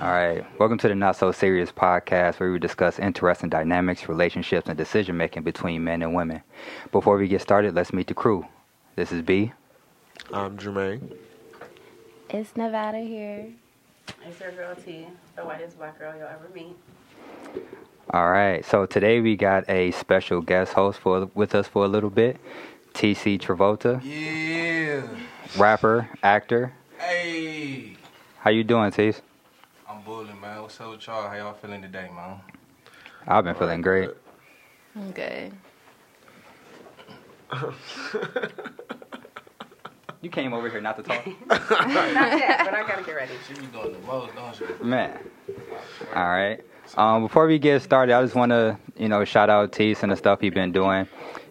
All right. Welcome to the Not So Serious podcast where we discuss interesting dynamics, relationships, and decision making between men and women. Before we get started, let's meet the crew. This is B. I'm Jermaine. It's Nevada here. It's your girl T, the whitest black girl you'll ever meet. All right. So today we got a special guest host for with us for a little bit. TC Travolta, Yeah. rapper, actor. Hey. How you doing, Tease? I'm bullying, man. What's up with y'all? How y'all feeling today, man? I've been feeling great. I'm good. You came over here not to talk? Not yet, but I gotta get ready. She be doing the most, don't she? Man. All right. Um, before we get started, I just want to, you know, shout out Tease and the stuff he's been doing.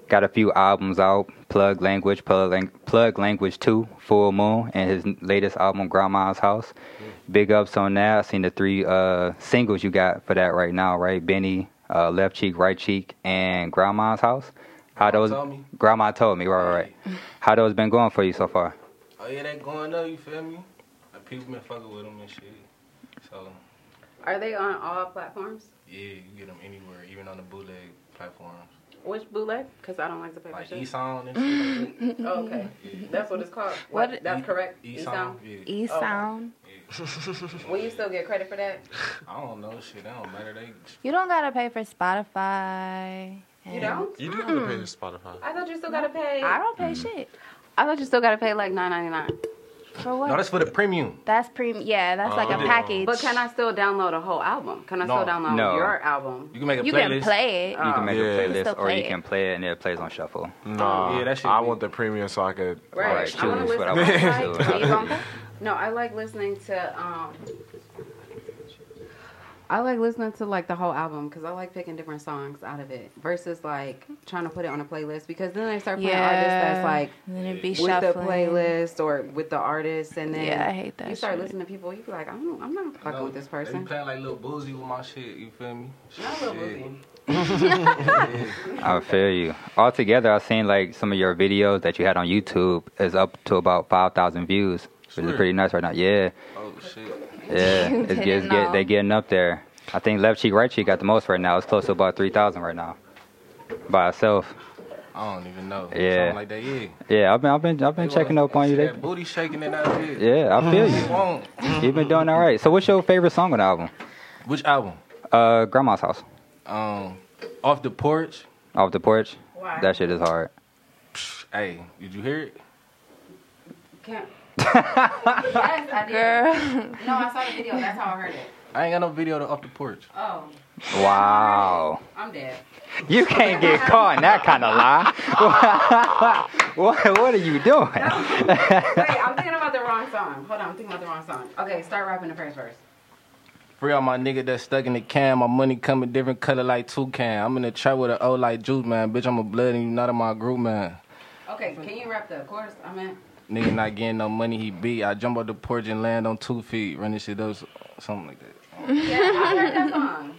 Got a few albums out. Plug Language, Plug, Lang- Plug Language 2, Full Moon, and his latest album, Grandma's House. Big ups on that. I've seen the three uh, singles you got for that right now, right? Benny, uh, Left Cheek, Right Cheek, and Grandma's House. How Grandma those? told me? Grandma told me, right, right, right. How those been going for you so far? Oh, yeah, they going up, you feel me? Like, people been fucking with them and shit. So, Are they on all platforms? yeah, you get them anywhere, even on the bootleg platforms. Which bootleg? Because I don't like the pay for Like shit. E-Sound and shit. Oh, okay. Yeah. That's what it's called. What- What? That's correct. E-Sound? Yeah. E Oh. Sound. yeah. Will you still get credit for that? I don't know, shit. That don't matter. They, You don't gotta pay for Spotify. You don't? You do have to pay to Spotify. I thought you still gotta pay. I don't pay shit. Mm. I thought you still gotta pay like nine ninety nine. For what? no, that's for the premium. that's premium. Yeah, that's like a Oh. package. But can I still download a whole album? Can I No. still download No. your album? You can make a You playlist. can play it. You can make Yeah. a playlist, still or you it. can play it and it plays on shuffle. Nah, Yeah, that shit I be- want the premium so I could. Right. Alright, I wanna choose listen. what I I want like- to Are you gonna pay? No, I like listening to um I like listening to like the whole album because I like picking different songs out of it versus like trying to put it on a playlist because then they start playing artists that's like and then it'd be with shuffling. the playlist or with the artists and then Yeah, I hate that you start shit. listening to people you be like I'm, I'm not fucking No, with this person. be person. playing like little boozy with my shit, you feel me? Not a little Shit. boozy. I feel you. Altogether, I've seen like some of your videos that you had on YouTube is up to about five thousand views, which is pretty nice right now. Yeah, Oh, shit. Yeah, You it's, didn't it's get, they're getting up there. I think left cheek, right cheek got the most right now. It's close to about three thousand right now by itself. I don't even know. Yeah. Something like that, yeah. Yeah, I've been, I've been, I've been checking up on you. They, That booty shaking and that shit. yeah, I feel you. You've been doing all right. So, what's your favorite song on the album? Which album? Uh, Grandma's House, Um, off the porch. off the porch. Why? That shit is hard. Hey, did you hear it? Can't. Yes, I did. Girl. No, I saw the video. That's how I heard it. I ain't got no video to off the porch. Oh, Wow. I'm dead. You can't get caught in that kind of lie. what, what are you doing? Wait, I'm thinking about the wrong song. Hold on, I'm thinking about the wrong song. Okay, start rapping the first verse. Free all my nigga that's stuck in the can. My money coming different color like toucan. I'm in the trap with an O like juice, man. Bitch, I'm a blood and you not in my group, man. Okay, can you rap the chorus? I mean, Nigga not getting no money, he beat. I jump off the porch and land on two feet. Running shit up, something like that. yeah, I heard that song,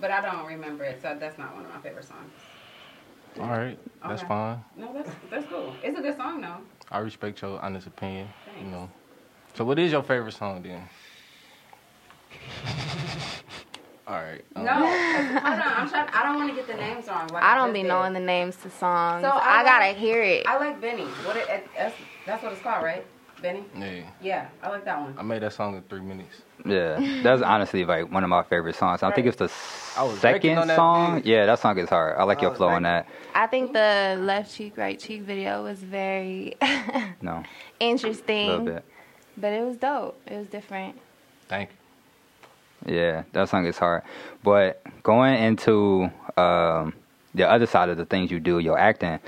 but I don't remember it, so that's not one of my favorite songs. All right, that's Okay. fine. No, that's that's cool. It's a good song though. I respect your honest opinion, you know. So what is your favorite song then? All right. um, No, 'cause- hold on, I'm trying. I don't want to get the names wrong. Like I don't just be did. knowing the names to songs. So I I, gotta hear it. I like Benny. What it, it, that's that's what it's called, right? Benny. Yeah, Yeah, I like that one. I made that song in three minutes. Yeah, that's honestly like one of my favorite songs. I think it's the I was wrecking second song. beat. Yeah, that song is hard. I like I your flow on that. I think the left cheek, right cheek video was very No, interesting. a interesting. little bit. But it was dope. It was different. Thank you. Yeah, that song is hard. But going into um, the other side of the things you do, your acting,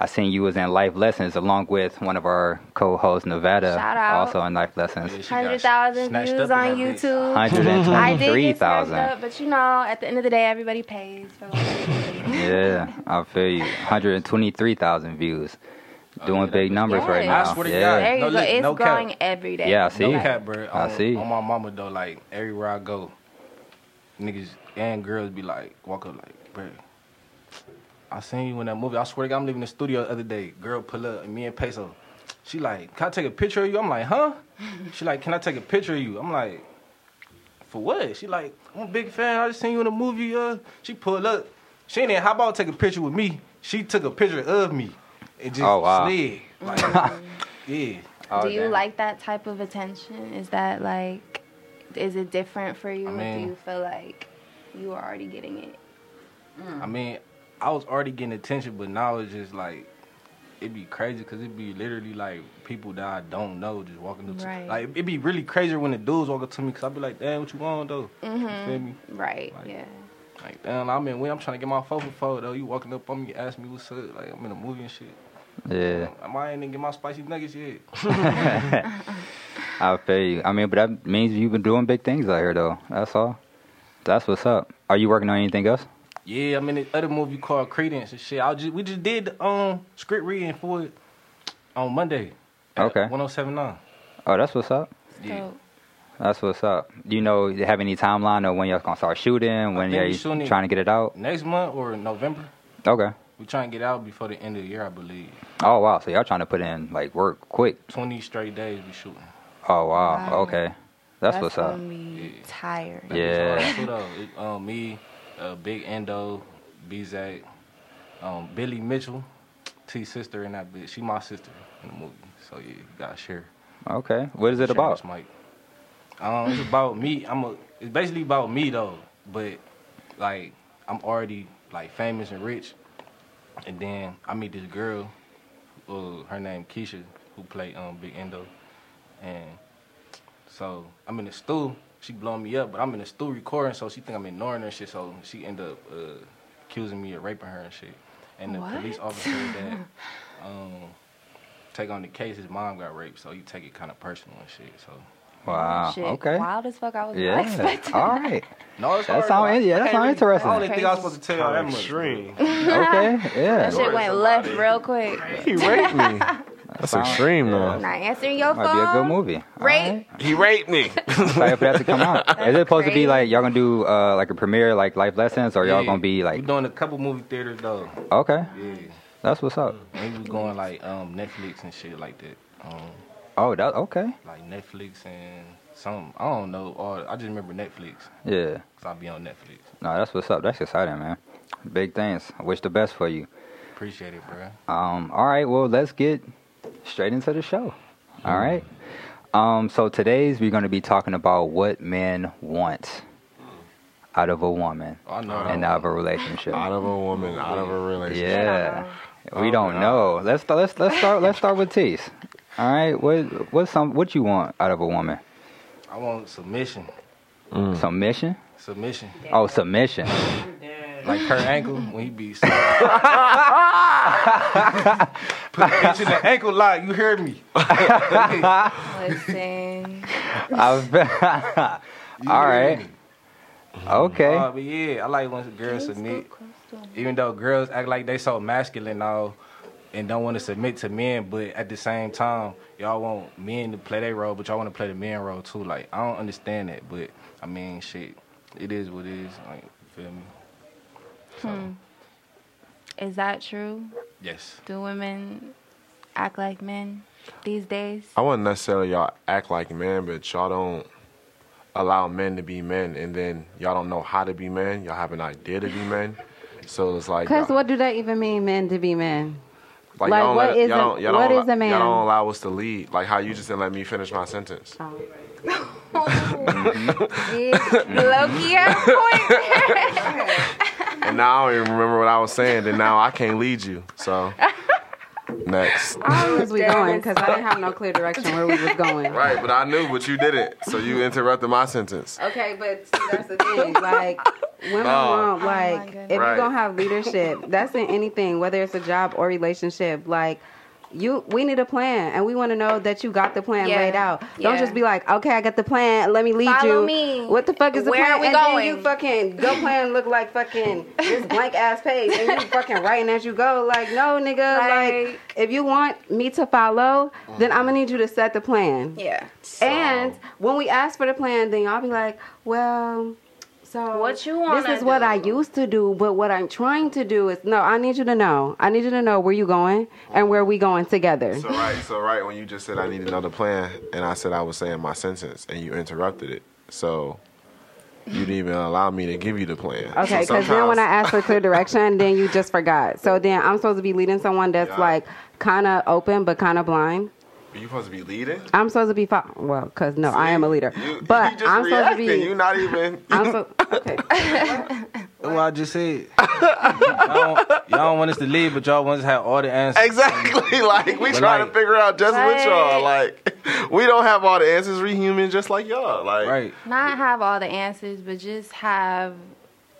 I seen you was in Life Lessons along with one of our co-hosts, Nevada, Shout out. also in Life Lessons. Yeah, she 100,000 views on. YouTube. Hundred and I did twenty-three get snatched thousand. up, but you know, at the end of the day, everybody pays for what they do. Yeah, I feel you. Hundred and twenty-three thousand views, oh, doing yeah, big numbers Yes. right now. I swear to yeah. God. There you No go. It's no cap. growing every day. Yeah, I see. No Yeah. cap, bro. I um, see. On my mama though, like everywhere I go, niggas and girls be like, walk up like, bro. I seen you in that movie. I swear to God, I'm leaving the studio the other day. Girl pull up, and me and Peso. She like, can I take a picture of you? I'm like, huh? She like, can I take a picture of you? I'm like, for what? She like, I'm a big fan. I just seen you in a movie. Uh, she pulled up. She ain't even how about take a picture with me? She took a picture of me and just Oh, wow. slid. Like, yeah. Oh, Do you damn. like that type of attention? Is that like, is it different for you? I mean- do you feel like you are already getting it? I mean, I was already getting attention, but now it's just like it'd be crazy because it'd be literally like people that I don't know just walking up to Right. Like it'd be really crazy when the dudes walk up to me because I'd be like, damn, what you want though? You feel mm-hmm. me? Right. Like- yeah. Like, damn, I'm in when I'm trying to get my phone photo though. You walking up on me, asking me what's up. Like I'm in a movie and shit. Yeah, I might ain't even get my spicy nuggets yet. I feel you. I mean, but that means you've been doing big things out here, though. That's all. That's what's up. Are you working on anything else? Yeah, I'm in this other movie called Credence and shit. I just we just did the um script reading for it on Monday. at Okay. 1079. Oh, that's what's up. Yeah. That's what's up. Do you know you have any timeline of when y'all gonna start shooting? When think you're we shooting trying to get it out? Next month or November. Okay. We trying to get out before the end of the year, I believe. Oh wow. So y'all trying to put in like work quick. 20 straight days we shooting. Oh wow. Wow. Okay. That's, what's up. gonna be tired. That Yeah. bitch hard too, though. It, um, me, uh, Big Endo, B-Zach, um, Billy Mitchell, T sister in that bitch. She my sister in the movie. So yeah, you gotta share. Okay. What is it Share about? mic. Um, it's about me. I'm a. It's basically about me though, but like I'm already like famous and rich, and then I meet this girl, uh, her name Keisha, who play um Big Endo, and so I'm in the stool. She blowing me up, but I'm in the stool recording, so she think I'm ignoring her and shit. So she end up uh, accusing me of raping her and shit. And the What? police officer that um, take on the case, his mom got raped, so you take it kind of personal and shit. So Wow. Shit, Okay. Wild as fuck. I was not Yeah. expecting. All right. no, it's That hard, sound- yeah, I that can't interesting. I don't even think I was supposed to tell y'all that much. extreme. Okay. Yeah. That shit went left real quick. he raped me. That's Sound- extreme, yeah. though. Not answering your Might phone. Might be a good movie. Rape. right. He raped me. Excited for that to come out. Is it supposed to be like y'all gonna do uh, like a premiere, like life lessons, or y'all Yeah. gonna be we like doing a couple movie theaters though. okay? Yeah, That's what's up. maybe we're going like um Netflix and shit like that. Um, Oh, that okay. like Netflix and some I don't know. Or I just remember Netflix Yeah. because I'll be on Netflix. No, that's what's up. That's exciting, man. Big things. I wish the best for you. Appreciate it, bro. Um, all right, well, let's get straight into the show. All right. Um, so today's we're gonna be talking about what men want out of a woman Oh, and out of a relationship. out of a woman, out of a relationship. Yeah, we Oh, don't God. know. Let's start. Let's let's start. Let's start with Tease. All right. What what's some what you want out of a woman? I want submission. Mm. Submission. Submission. Oh, submission. Like her ankle when he be. Put the bitch in the ankle lock. You heard me. Listen. I've You All heard right. me. okay. Uh, but yeah, I like when girls submit. Even though girls act like they so masculine now and don't want to submit to men, but at the same time, y'all want men to play their role, but y'all want to play the man role too. Like I don't understand that, but I mean, shit, it is what it is. Like, you feel me? So, Hmm. Is that true? yes. Do women act like men these days? I wouldn't necessarily y'all act like men, but y'all don't allow men to be men, and then y'all don't know how to be men. Y'all have an idea to be men, so it's like Because what do that even mean, men to be men? like, like, y'all what let- is y'all a- don't- y'all what don't is a man? Y'all don't allow us to lead, like how you just didn't let me finish my sentence. Oh. Loki at point. And now I don't even remember what I was saying, and now I can't lead you. So next. Where was we going? Because I didn't have no clear direction where we was going. Right, but I knew, but you didn't. So you interrupted my sentence. Okay, but see, that's the thing. Like, women No. want, oh like, goodness. if Right. you're going to have leadership, that's in anything, whether it's a job or relationship. Like, you, we need a plan, and we want to know that you got the plan Yeah. laid out. Don't just be like, okay, I got the plan. Let me lead Follow you. me. What the fuck is the Where plan? are we and going? then you fucking your plan look like fucking this blank ass page, and you fucking writing as you go. Like, no, nigga. Like, Like- if you want me to follow, then I'm gonna need you to set the plan. yeah. And when we ask for the plan, then y'all be like, well, so What you This wanna is what I used to do, but what I'm trying to do is no. I need you to know. I need you to know where you going and where we going together. So right, so right when you just said I need another plan, and I said I was saying my sentence, and you interrupted it. So you didn't even allow me to give you the plan. Okay, So because then when I sometimes- asked for clear direction, then you just forgot. So then I'm supposed to be leading someone that's Yeah. like kind of open but kind of blind. You supposed to be leading. I'm supposed to be fo- well, because no, I am a leader, You, but you just I'm supposed to reacting. be. You not even. I'm so, okay. That's what I just said. y'all, don't, y'all don't want us to leave, but y'all want us to have all the answers. Exactly. Like we But trying to figure out just with y'all. Right. Like we don't have all the answers. We human just like y'all. Like Right. Not have all the answers, but just have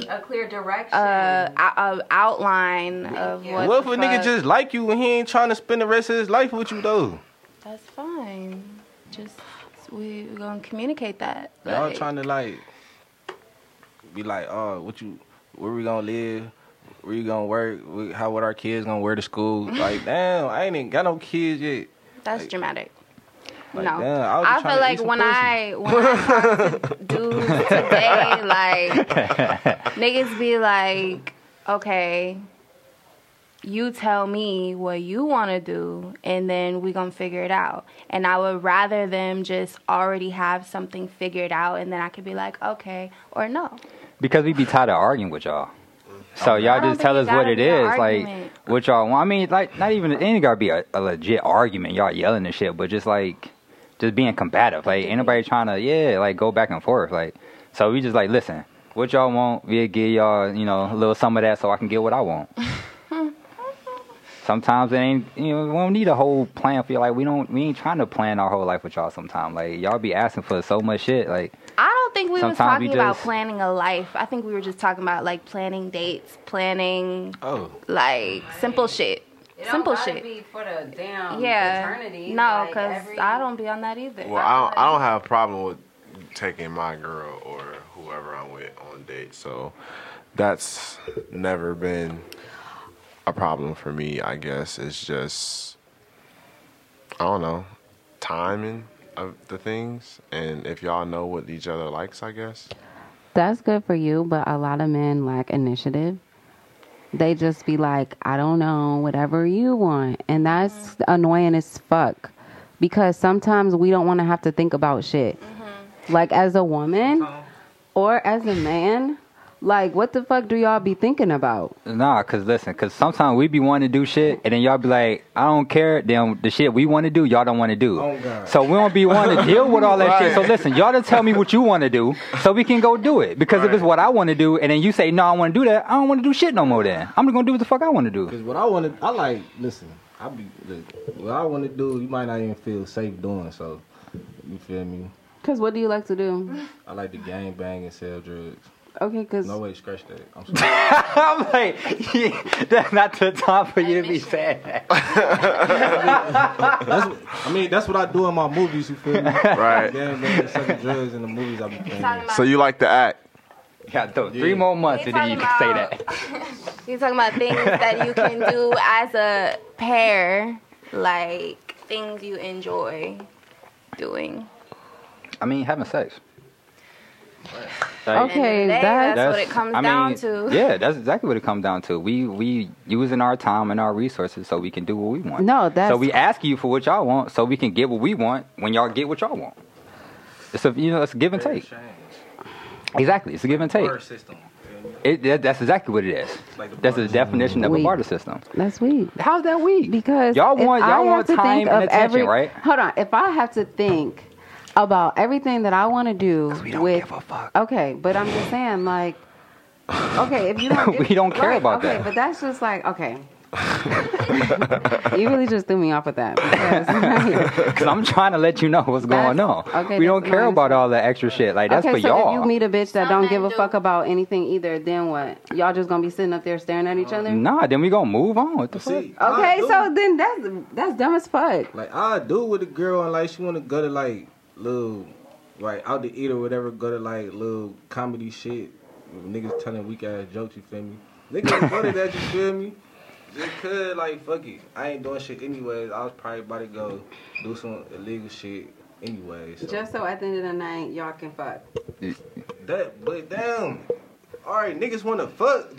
A clear direction. a, a, a outline of what. What if the a nigga just like you and he ain't trying to spend the rest of his life with you though? That's fine. Just we we gonna communicate that. Y'all Like, trying to like be like, oh, what you, where we gonna live? Where you gonna work? How what our kids gonna wear to school? Like, damn, I ain't even got no kids yet. That's like- dramatic. Like, no, damn, I I feel like when pussy. I when I talk to dudes today, like niggas be like, okay, you tell me what you want to do, and then we gonna figure it out. And I would rather them just already have something figured out, and then I could be like, okay, or no. Because we'd be tired of arguing with y'all. So y'all just tell us what it is, like what y'all want. I mean, like not even it ain't gotta be a, a legit argument. Y'all yelling and shit, but just like just being combative. Like anybody trying to yeah, like go back and forth. Like so we just like listen. What y'all want? We'll give y'all you know a little some of that so I can get what I want. Sometimes it ain't you know we don't need a whole plan for you. Like we don't we ain't trying to plan our whole life with y'all. Sometimes like y'all be asking for so much shit. Like I don't think we was Sometimes we talking about planning a life. I think we were just talking about like planning dates, planning Oh, like simple shit. It Simple don't shit. Be for the damn yeah. eternity. No, like, because every- I don't be on that either. Well, I don't, I don't have a problem with taking my girl or whoever I'm with on dates. So that's never been a problem for me. I guess is just I don't know timing of the things, and if y'all know what each other likes, I guess. That's good for you, but a lot of men lack initiative. They just be like, I don't know, whatever you want. And that's annoying as fuck. Because sometimes we don't want to have to think about shit. Mm-hmm. Like, as a woman oh. or as a man, like, what the fuck do y'all be thinking about? Nah, cause listen, cause sometimes we be wanting to do shit, and then y'all be like, I don't care. Then the shit we want to do, y'all don't want to do. Oh, God. So we don't be wanting to deal with all that shit. So listen, y'all just tell me what you want to do, so we can go do it. Because if it's what I want to do, and then you say no, I want to do that, I don't want to do shit no more. Then I'm just gonna do what the fuck I want to do. Cause what I want to, I like. Listen, I be look, what I want to do. You might not even feel safe doing. So, you feel me? Because what do you like to do? I like to gang bang and sell drugs. Okay, because No way, scratch that. I'm sorry. I'm like, yeah, that's not the time for you to be saying that. I mean, that's what I do in my movies. You feel me? Right. Gang bang and drugs in the movies I be playing. Talking in. about- So you like to act? Got those three more months, and then you can say that. You're talking about things that you can do as a pair, like things you enjoy doing. I mean, having sex. Like, At the end of the Okay, day, that's- that's, what it comes I down mean, to. Yeah, that's exactly what it comes down to. We we using our time and our resources so we can do what we want. No, that's- so we ask you for what y'all want so we can get what we want when y'all get what y'all want. It's a you know it's a give and take. Exactly, it's a give and take. System. It, that, that's exactly what it is. Like That's the barter definition of a barter system. that's weak. How's that weak? Because y'all want y'all want to time think and of attention, every, right? Hold on. If I have to think about everything that I want to do We don't with give a fuck. Okay, but I'm just saying, like, okay, if you don't, We don't care right, about okay, that. Okay, but that's just like, okay, you really just threw me off with that. Because, Because I'm trying to let you know what's going That's- on. okay, we don't care about all that extra shit. Like that's okay, for so y'all. if you meet a bitch that Some don't give a men fuck about anything either, then what? Y'all just gonna be sitting up there staring at each other? Nah, then we gonna move on. What the fuck? See, I Okay, so then that's that's dumb as fuck. Like I do with a girl and like she wanna go to like little like out to eat or whatever, go to like little comedy shit. Niggas telling weak ass jokes, you feel me? Niggas funny that, you feel me? Just cause like fuck it. I ain't doing shit anyways. I was probably about to go do some illegal shit anyways. So. Just so at the end of the night, y'all can fuck. that but damn. All right, niggas want to fuck.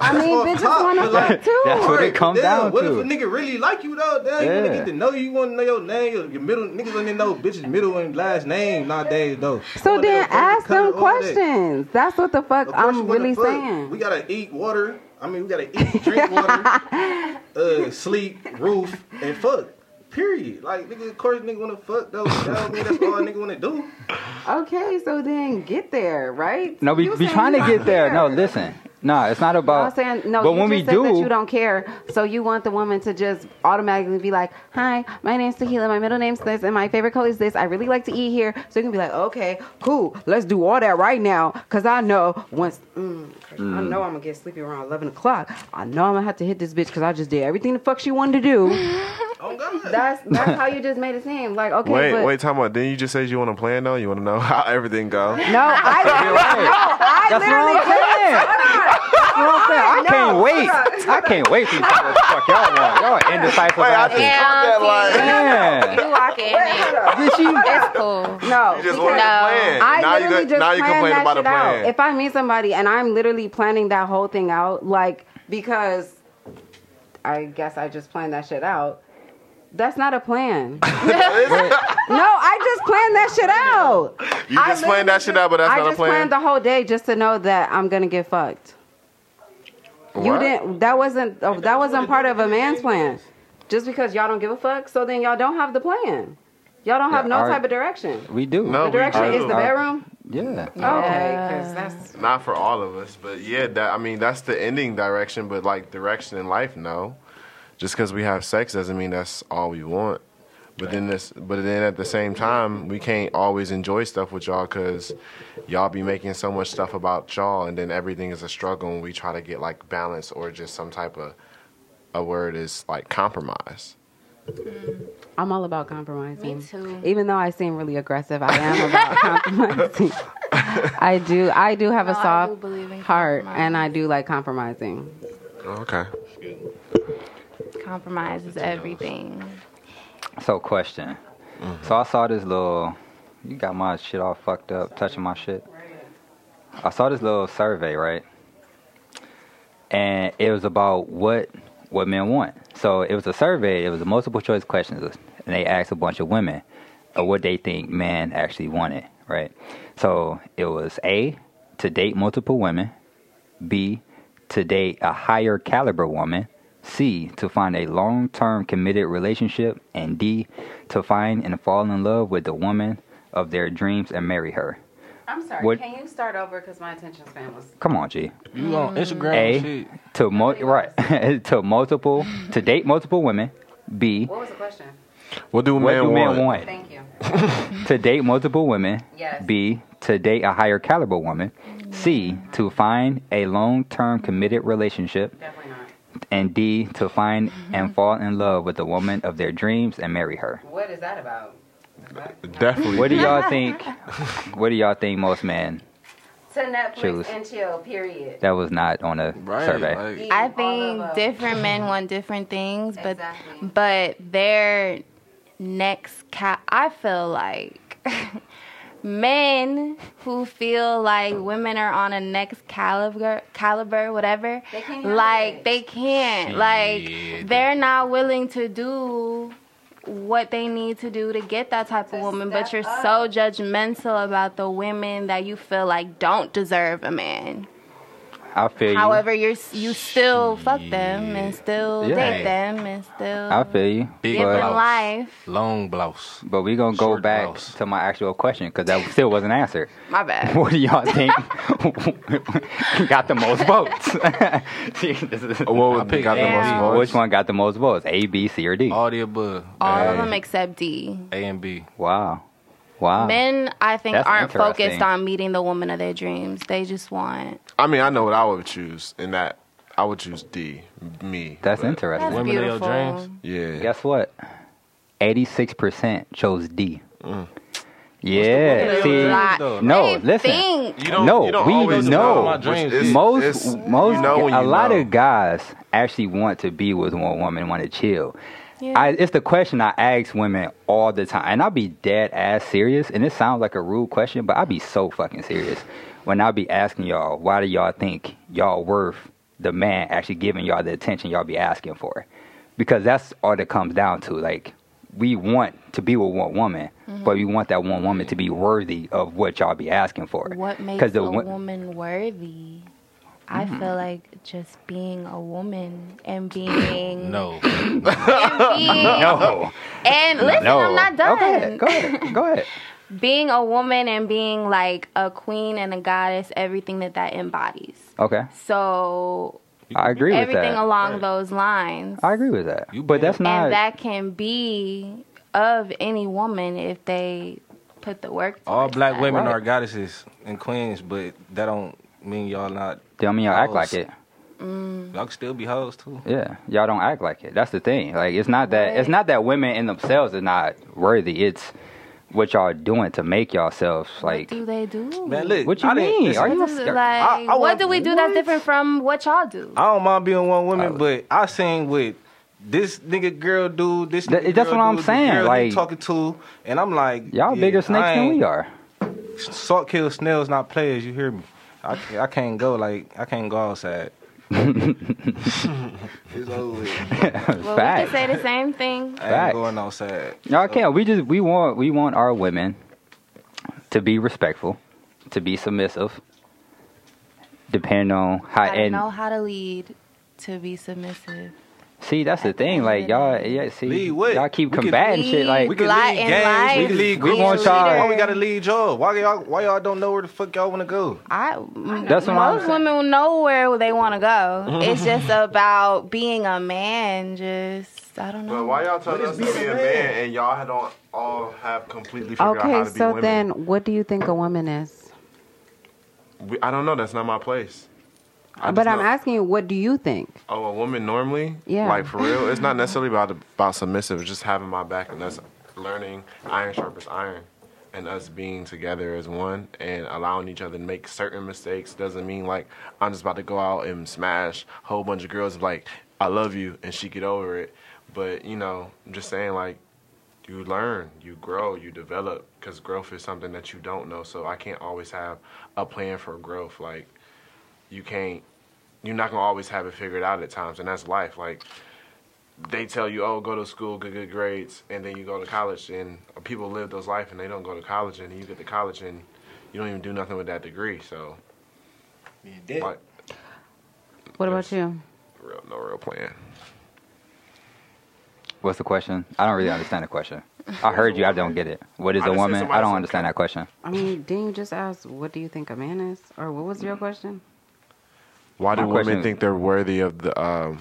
I mean, off bitches want to but, like, fuck too. That's what it comes damn, down what to. if a nigga really like you though? Damn, you Yeah. wanna get to know you. You wanna know your name, your, your middle. Niggas don't even know bitches' middle and last name nowadays though. So Wanna then ask them all that. questions. That's what the fuck Of course you I'm really fuck. saying. We gotta eat water. I mean, we gotta eat, drink water, uh, sleep, roof, and fuck. Period. Like, nigga, of course, nigga wanna fuck though. That don't mean that's all a nigga wanna do. Okay, so then get there, right? No, we You we trying to get don't there. No, listen. No, it's not about. I'm about. saying no. But you when just we said that do, you don't care, so you want the woman to just automatically be like, "Hi, my name's Tahila. My middle name's this, and my favorite color is this. I really like to eat here." So you can be like, "Okay, cool. Let's do all that right now, cause I know once mm, I know I'm gonna get sleepy around eleven o'clock. I know I'm gonna have to hit this bitch, cause I just did everything the fuck she wanted to do. God. That's that's how you just made it seem like okay, Wait, but wait, time out. Didn't you just say you want to plan though? You want to know how everything go? no, I literally, no, I That's what literally I'm saying. That's what I'm saying. I No, can't wait. hold on. I can't wait for you to know what the fuck y'all want. Y'all are indecisive. Wait, I ass just bitches. that line. Yeah. You walk in. Did she? It's cool. No, You just because- wanted plan. I now you literally got, just now you plan complain that about a shit out. If I meet somebody and I'm literally planning that whole thing out, like because I guess I just planned that shit out. That's not a plan. no, I just planned that shit out. you I just planned that shit out, but that's I not a plan. I just plan. planned the whole day just to know that I'm gonna get fucked. You didn't. That wasn't. Oh, that wasn't part of a man's plan. Just because y'all don't give a fuck, so then y'all don't have the plan. Y'all don't have Yeah, no our- type of direction. We do. No, The direction is do. the bedroom. Yeah. Okay, oh. because that's Not for all of us, but yeah, that I mean that's the ending direction. But like direction in life, no. Just because we have sex doesn't mean that's all we want. But then this, but then at the same time, we can't always enjoy stuff with y'all because y'all be making so much stuff about y'all, and then everything is a struggle, and we try to get like balance or just some type of a word is like compromise. Mm. I'm all about compromising. Me too. Even though I seem really aggressive, I am about compromising. I do. I do have No, a I soft do believe in heart, and I do like compromising. Okay. Compromise is everything. So, question. So I saw this little. You got my shit all fucked up, touching my shit. I saw this little survey, right? And it was about what what men want. So it was a survey. It was a multiple choice questions, and they asked a bunch of women uh, what they think men actually wanted, right? So it was A to date multiple women, B to date a higher caliber woman, C to find a long term committed relationship, and D to find and fall in love with the woman of their dreams and marry her. I'm sorry. What- Can you start over? Because my attention span was. Come on, G. You on mm. Instagram A and shit. to mo- right to multiple to date multiple women. B What was the question? What do what men do want? men want? Thank you. to date multiple women. Yes. B to date a higher caliber woman. C to find a long term committed relationship. Definitely not. And D to find and mm-hmm. fall in love with the woman of their dreams and marry her. What is that about? Definitely. What do y'all think? What do y'all think most men? To Netflix Choose. and chill. Period. That was not on a Right. survey. Like, I think different men want different things, but Exactly. but their next cap. I feel like men who feel like women are on a next caliber, caliber, whatever. They can't like they can't. Shit. Like they're not willing to do what they need to do to get that type of woman, but you're up. so judgmental about the women that you feel like don't deserve a man. I feel you. However, you're you still fuck them and still Yeah. date them and still I feel you. Big give But, blouse. life. long blouse. but we gonna go Short back blouse. to my actual question because that still wasn't answered. My bad. What do y'all think got the most votes? See, this is- What would I picked got the most votes? Which one got the most votes? A, B, C, or D? All the above. All of them except D. A and B. Wow. Wow. Men, I think, That's aren't focused on meeting the woman of their dreams. They just want. I mean, I know what I would choose. In that, I would choose D. Me. That's but- interesting. That's Women of your dreams? Yeah. Guess what? 86% chose D. Mm. Yeah. See, women Like, though? no, listen. You don't, no, you don't we know. My which dreams is- is- most it's- most you know a lot know. of guys actually want to be with one woman, want to chill. Yeah. I, it's the question I ask women all the time, and I'll be dead ass serious. And it sounds like a rude question, but I'll be so fucking serious when I'll be asking y'all, why do y'all think y'all worth the man actually giving y'all the attention y'all be asking for? Because that's all that comes down to. Like, we want to be with one woman, Mm-hmm. but we want that one woman to be worthy of what y'all be asking for. What makes the a wo- woman worthy? I Mm-hmm. feel like just being a woman and being No. and being, No, and listen, no. I'm not done. Go ahead, go ahead, go ahead. Being a woman and being like a queen and a goddess, everything that that embodies. Okay, So I agree with that. everything that. along Right. those lines. I agree with that. You but that's not. and that can be of any woman if they put the work. All black that. women Right. are goddesses and queens, but that don't mean y'all not. Don't mean y'all act like hoes. it. Mm. Y'all can still be hoes too. Yeah, y'all don't act like it. That's the thing. Like it's not that it's not that women in themselves are not worthy. It's what y'all doing to make yourselves like. What do they do? Man, look. What you I didn't- mean? listen, Are you What, a is like, I- I what want- do we do that's different from what y'all do? I don't mind being one woman, Oh. but I seen with this nigga girl dude, this That- nigga that's girl what I'm dude, saying, The girl he like- talking to, and I'm like, Y'all yeah, bigger snakes than we are. Salt kill snails, not players. You hear me? I, I can't go like I can't go outside. it's over. with. well, we can say the same thing. I Facts. ain't going outside. Y'all can't. We just we want we want our women to be respectful, to be submissive, depending on how Gotta and know how to lead to be submissive. See that's the thing. Like y'all, yeah. See, Lead y'all keep We can combating shit. Like We can Light lead games. life, We can lead We want y'all- Why we gotta lead y'all? Why y'all? Why y'all don't know where the fuck y'all wanna go? I That's what I'm most women know where they want to go. it's just about being a man. Just I don't know. But why y'all telling What us to be being a a man man? and y'all don't all have completely figured out how Okay, to be so then what do you think a woman is? We- I don't know. That's not my place. But I'm know- asking what do you think? Oh, a woman normally? Yeah. Like for real? It's not necessarily about about submissive. It's just having my back and us learning iron sharpens iron, and us being together as one and allowing each other to make certain mistakes doesn't mean like I'm just about to go out and smash a whole bunch of girls like I love you and she get over it. But you know, I'm just saying like you learn, you grow, you develop because growth is something that you don't know. So I can't always have a plan for growth. Like you can't you're not gonna always have it figured out at times, and that's life. Like they tell you, oh, go to school, get good grades, and then you go to college, and people live those life, and they don't go to college, and you get to college, and you don't even do nothing with that degree. So, like, What about you? real, no real plan. What's the question? I don't really understand the question. I heard you. I don't get it. What is I a just said woman? I don't understand that question. I mean, didn't you just ask what do you think a man is? Or what was your mm. question? Why do My women question- think they're worthy of the? Um,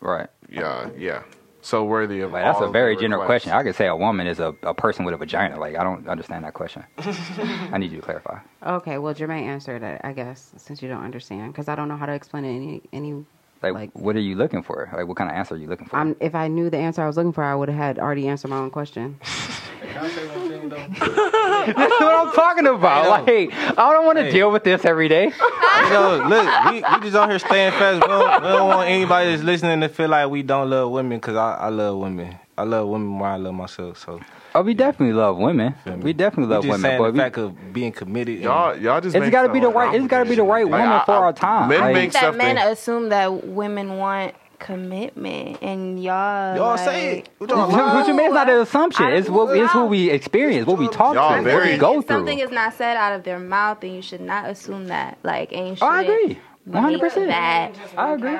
Right. yeah, yeah. So worthy of. Like, that's all a of very the general requests. question. I could say a woman is a, a person with a vagina. Like I don't understand that question. I need you to clarify. Okay, well, Jermaine answered it, I guess, since you don't understand, because I don't know how to explain it any any. Like, Like- what are you looking for? Like what kind of answer are you looking for? I'm, if I knew the answer I was looking for, I would have had already answered my own question. Can I say one thing though? That's what I'm talking about. Hey, Like I don't want to Hey. deal with this every day. you know, look, we, we just on here staying fast. We don't, we don't want anybody that's listening to feel like we don't love women because I, I love women. I love women more than I love myself. So Oh, we definitely love women. We definitely love we just women. saying But the we, fact of being committed. Y'all, y'all just. it's make got to be the right. It's got to be the right complicated. woman Like, for I- I- our time. Men Like, make that stuff men assume that women want commitment, and y'all Y'all like, say it. What what, y'all what you mean? It's not an assumption. I- It's what it's who we experience, what we talk Y'all to, what we go if something is not said out of their mouth, then you should not assume that. Like, and Oh, I agree. One hundred percent. That I agree.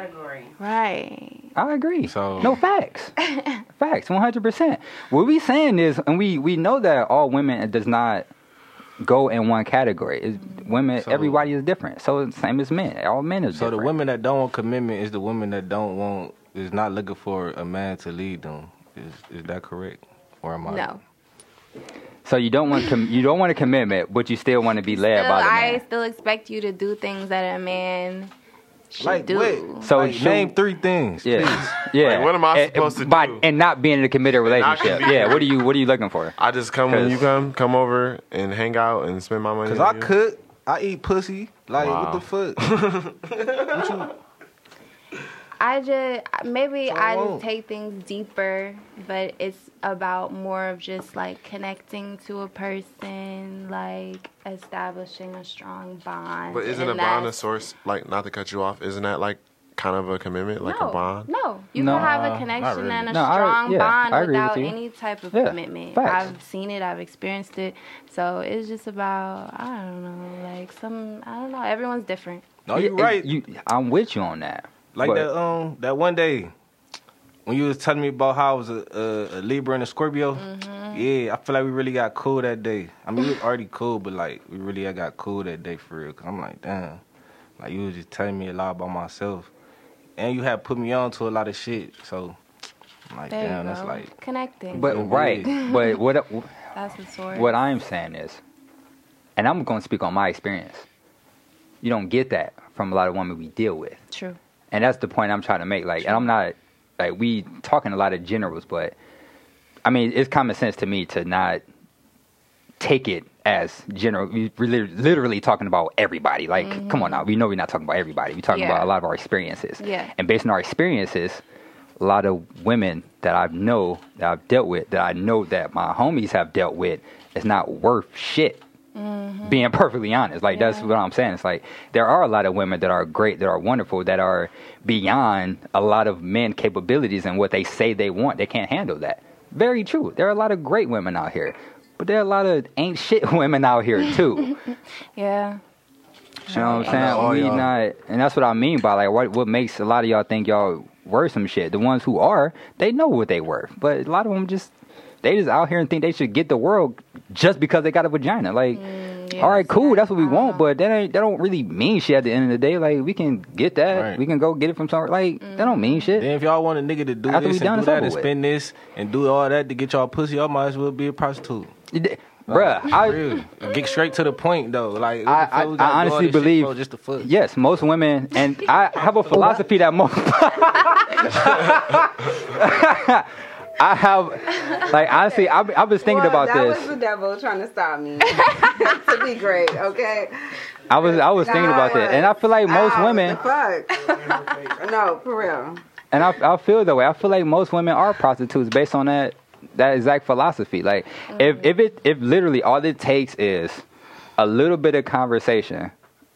right. I agree. So- no facts, facts, one hundred percent. What we saying is, and we we know that all women does not go in one category. It's, women, So- everybody is different. So same as men. All men is So the women that don't want commitment is the women that don't want is not looking for a man to lead them. Is is that correct? Or am I? No. So you don't want com- you don't want a commitment, but you still want to be led Still, by the man. I still expect you to do things that a man should Like do. what? So Like, name three things. Yeah, please. yeah. Like, what am I And- supposed to by- do? And not being in a committed relationship. Yeah. What are you What are you looking for? I just come when you 'Cause- come, come over and hang out and spend my money. Cause I you. cook, I eat pussy. Like Wow. what the fuck? I just maybe So I I just take things deeper, but it's about more of just like connecting to a person, like establishing a strong bond. But isn't and a bond a source like not to cut you off? Isn't that like kind of a commitment, like no, a bond? No, you No, can have a connection really. and a No, I- strong yeah, bond I agree with without any type of Yeah, commitment. facts. I've seen it, I've experienced it. So it's just about I don't know, like some I don't know. Everyone's different. No, you're Yeah, right. You, I'm with you on that. Like But- that um that one day when you was telling me about how I was a, a, a Libra and a Scorpio. Yeah, I feel like we really got cool that day. I mean, we was already cool, but like we really I got cool that day for real. Cause I'm like, damn, like you was just telling me a lot about myself, and you had put me on to a lot of shit. So, I'm like, There damn, you that's like, connecting. But right, but what that's the source. what I'm saying is, and I'm going to speak on my experience. You don't get that from a lot of women we deal with, True. And that's the point I'm trying to make. Like, and I'm not like we talking a lot of generals, but I mean it's common sense to me to not take it as general. We- We're literally talking about everybody. Like, come on now, we know we're not talking about everybody. We're talking Mm-hmm. Yeah. about a lot of our experiences. Yeah. And based on our experiences, a lot of women that I know that I've dealt with, that I know that my homies have dealt with, is not worth shit. Being perfectly honest, like that's Mm-hmm. What I'm saying. It's like there are a lot of women that are great, that are wonderful, that are beyond a lot of men capabilities and what they say they want. They can't handle that. Very true. There are a lot of great women out here, but there are a lot of ain't shit women out here too. Yeah. You know what I'm saying? we not, and that's what I mean by like what what makes a lot of y'all think y'all worth some shit. The ones who are, they know what they worth, but a lot of them just they just out here and think they should get the world just because they got a vagina. Like, Mm, yeah, all right, cool, that's what we I want, but that ain't that don't really mean shit at the end of the day. Like, we can get that, Right. we can go get it from somewhere. Like, that don't mean shit. then if y'all want a nigga to do After this and it's do that over and with. spend this and do all that to get y'all pussy, y'all might as well be a prostitute. Bruh, I, Real. Get straight to the point though. Like, I- I- I gotta do all honestly this shit believe- for just to fuck. Yes, most women, and I have a philosophy that most. I have, like, honestly, I've, I've been thinking Well, about that this. was the devil trying to stop me to be great. Okay. I was, I was thinking about that, and I feel like most Ow, women, fuck? no, for real. and I, I feel that way. I feel like most women are prostitutes based on that, that exact philosophy. Like, if if it, if literally all it takes is a little bit of conversation,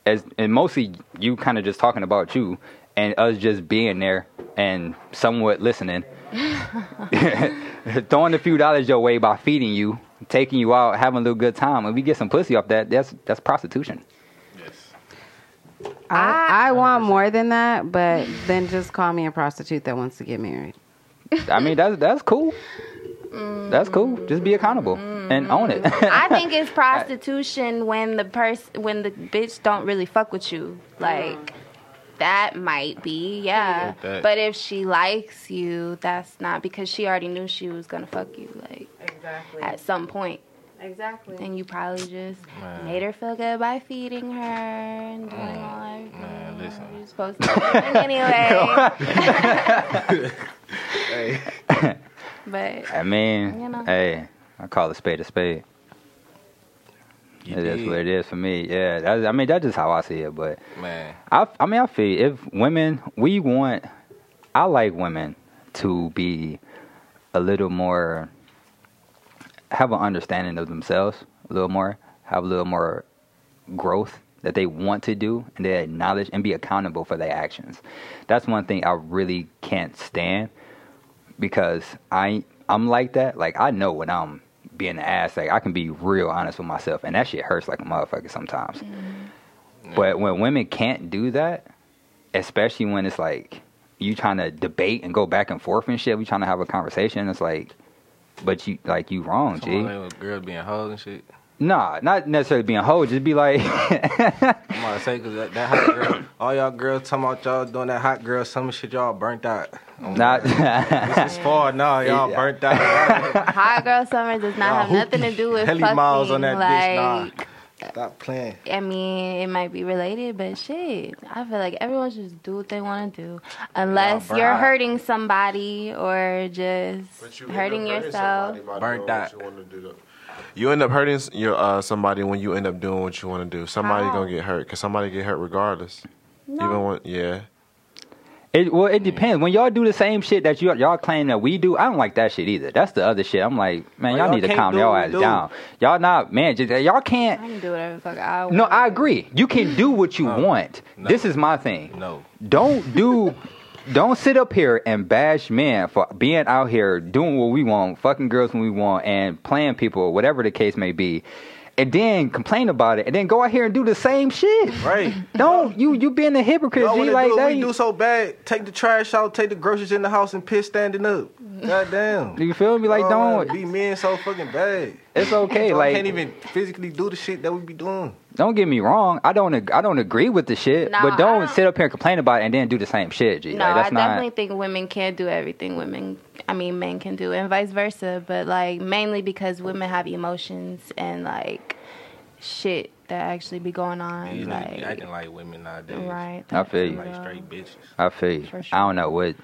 as and mostly you kind of just talking about you, and us just being there and somewhat listening. throwing a few dollars your way by feeding you, taking you out, having a little good time, and we get some pussy off that. That's that's prostitution. Yes. I, I want more than that, but then just call me a prostitute that wants to get married. I mean, that's that's cool. That's cool. Mm. Just be accountable and own it. Mm-hmm. I think it's prostitution when the person when the bitch don't really fuck with you. Like that might be, yeah. Like. But if she likes you, that's not because she already knew she was gonna fuck you like Exactly. at some point. Exactly. And you probably just Man. made her feel good by feeding her and doing mm. all everything. Man, listen. You're supposed to be anyway. Hey. but I mean, You know. hey, I call a spade a spade. You It is did. what it is for me. Yeah, I mean that's just how I see it. But Man. I, I mean, I feel if women, we want, I like women to be a little more, have an understanding of themselves a little more, have a little more growth that they want to do, and they acknowledge and be accountable for their actions. That's one thing I really can't stand because I I'm like that. Like I know when I'm being an ass, like I can be real honest with myself, and that shit hurts like a motherfucker sometimes. Mm-hmm. But when women can't do that, especially when it's like you trying to debate and go back and forth and shit, we trying to have a conversation. It's like, but you like you wrong, Come G. on, like, girls being hugged and shit. Nah, not necessarily being hoe. Just be like, I'm about to say, cause that, that hot girl, all y'all girls talking about y'all doing that hot girl summer shit, y'all burnt out. Oh, not. This is fall now, y'all Yeah. burnt out. hot girl summer does not Y'all have nothing to do with Heli fucking. miles on that bitch, like, nah. Stop playing. I mean, it might be related, but shit, I feel like everyone should just do what they want to do, unless burn you're out. hurting somebody or just you hurting up hurting yourself. somebody by Burnt doing what out. You, wanna do, though. You end up hurting your uh, somebody when you end up doing what you want to do. Somebody How? gonna get hurt because somebody get hurt regardless. No. Even when yeah, It, well, it depends. When y'all do the same shit that you y'all claim that we do, I don't like that shit either. That's the other shit. I'm like, man, Well, y'all, y'all need to calm do y'all what ass do. down. Y'all not, man. Just, y'all can't. I can do whatever the fuck I want. No, I agree. You can do what you want. no. This is my thing. No. Don't do. Don't sit up here and bash men for being out here doing what we want, fucking girls when we want, and playing people, whatever the case may be, and then complain about it, and then go out here and do the same shit. Right. Don't you you being a hypocrite? G, like do that we do so bad? Take the trash out, take the groceries in the house, and piss standing up. God damn. You feel me? Like, Oh, don't. be men so fucking bad. It's okay. Y'all like, can't even physically do the shit that we be doing. don't get me wrong. I don't. ag- I don't agree with the shit, No, but don't don't- sit up here and complain about it and then do the same shit. G. No, like, that's I not. definitely think women can't do everything women, I mean, men can do, and vice versa. But like mainly because women have emotions and like shit that actually be going on. These niggas be like, acting like women nowadays. right. I feel you. Like straight bitches. I feel you. Sure. I don't know what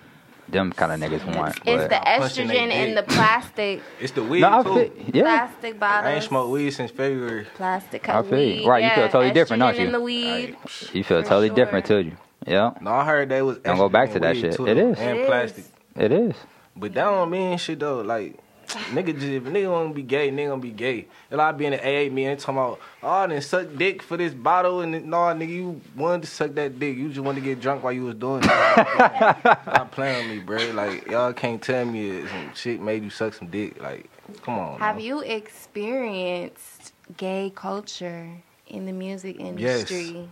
them kind of niggas want. It's but- the estrogen in the plastic, It's the weed no, too. feel, yeah. plastic bottles. I ain't smoked weed since February. Plastic I feel you. weed. Right, you feel totally different, don't you? In the weed. You feel For totally sure. different too. You. Yeah, No, I heard that was. Don't go back to that shit. Too, It. And It is. plastic. it is. But that don't mean shit though. Like, nigga just if a nigga wanna be gay, nigga gonna be gay. And I be in the AA meeting talking about, oh, I done suck dick for this bottle, and no, nigga, you wanted to suck that dick. You just wanted to get drunk while you was doing it. Stop playing with me, bro. Like, y'all can't tell me some shit made you suck some dick. Like, come on. Have man. you experienced gay culture in the music industry?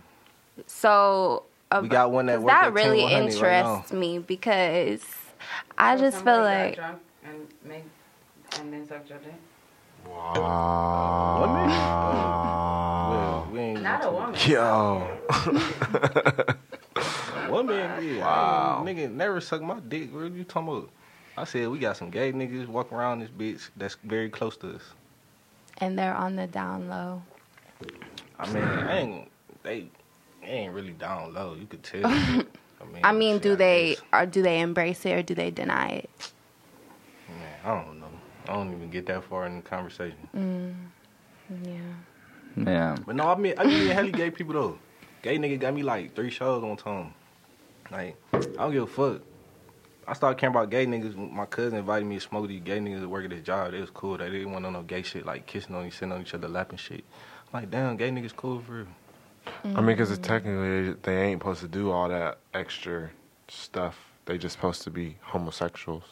Yes. So uh, We got one that 'cause work that really 10-100 right interests me because I just feel like and make and then suck your dick. Women? Well, oh. we ain't Not a woman. Yo. Woman, yeah. Wow. Nigga never suck my dick. What are you talking about? I said we got some gay niggas walking around this bitch that's very close to us. and they're on the down low. I mean, I ain't they, they ain't really down low. You could tell. I mean, I mean, do I they guess. or do they embrace it or do they deny it? Man, I don't know. I don't even get that far in the conversation. Mm, yeah. Yeah. But no, I mean, I mean, hella gay people though. Gay nigga got me like three shows on time. Like, I don't give a fuck. I started caring about gay niggas. when My cousin invited me to smoke with these gay niggas that work at his job. It was cool. They didn't want no gay shit like kissing on each, sitting on each other, lapping shit. I'm like, damn, gay niggas cool for real. I mean, because technically they ain't supposed to do all that extra stuff. They just supposed to be homosexuals.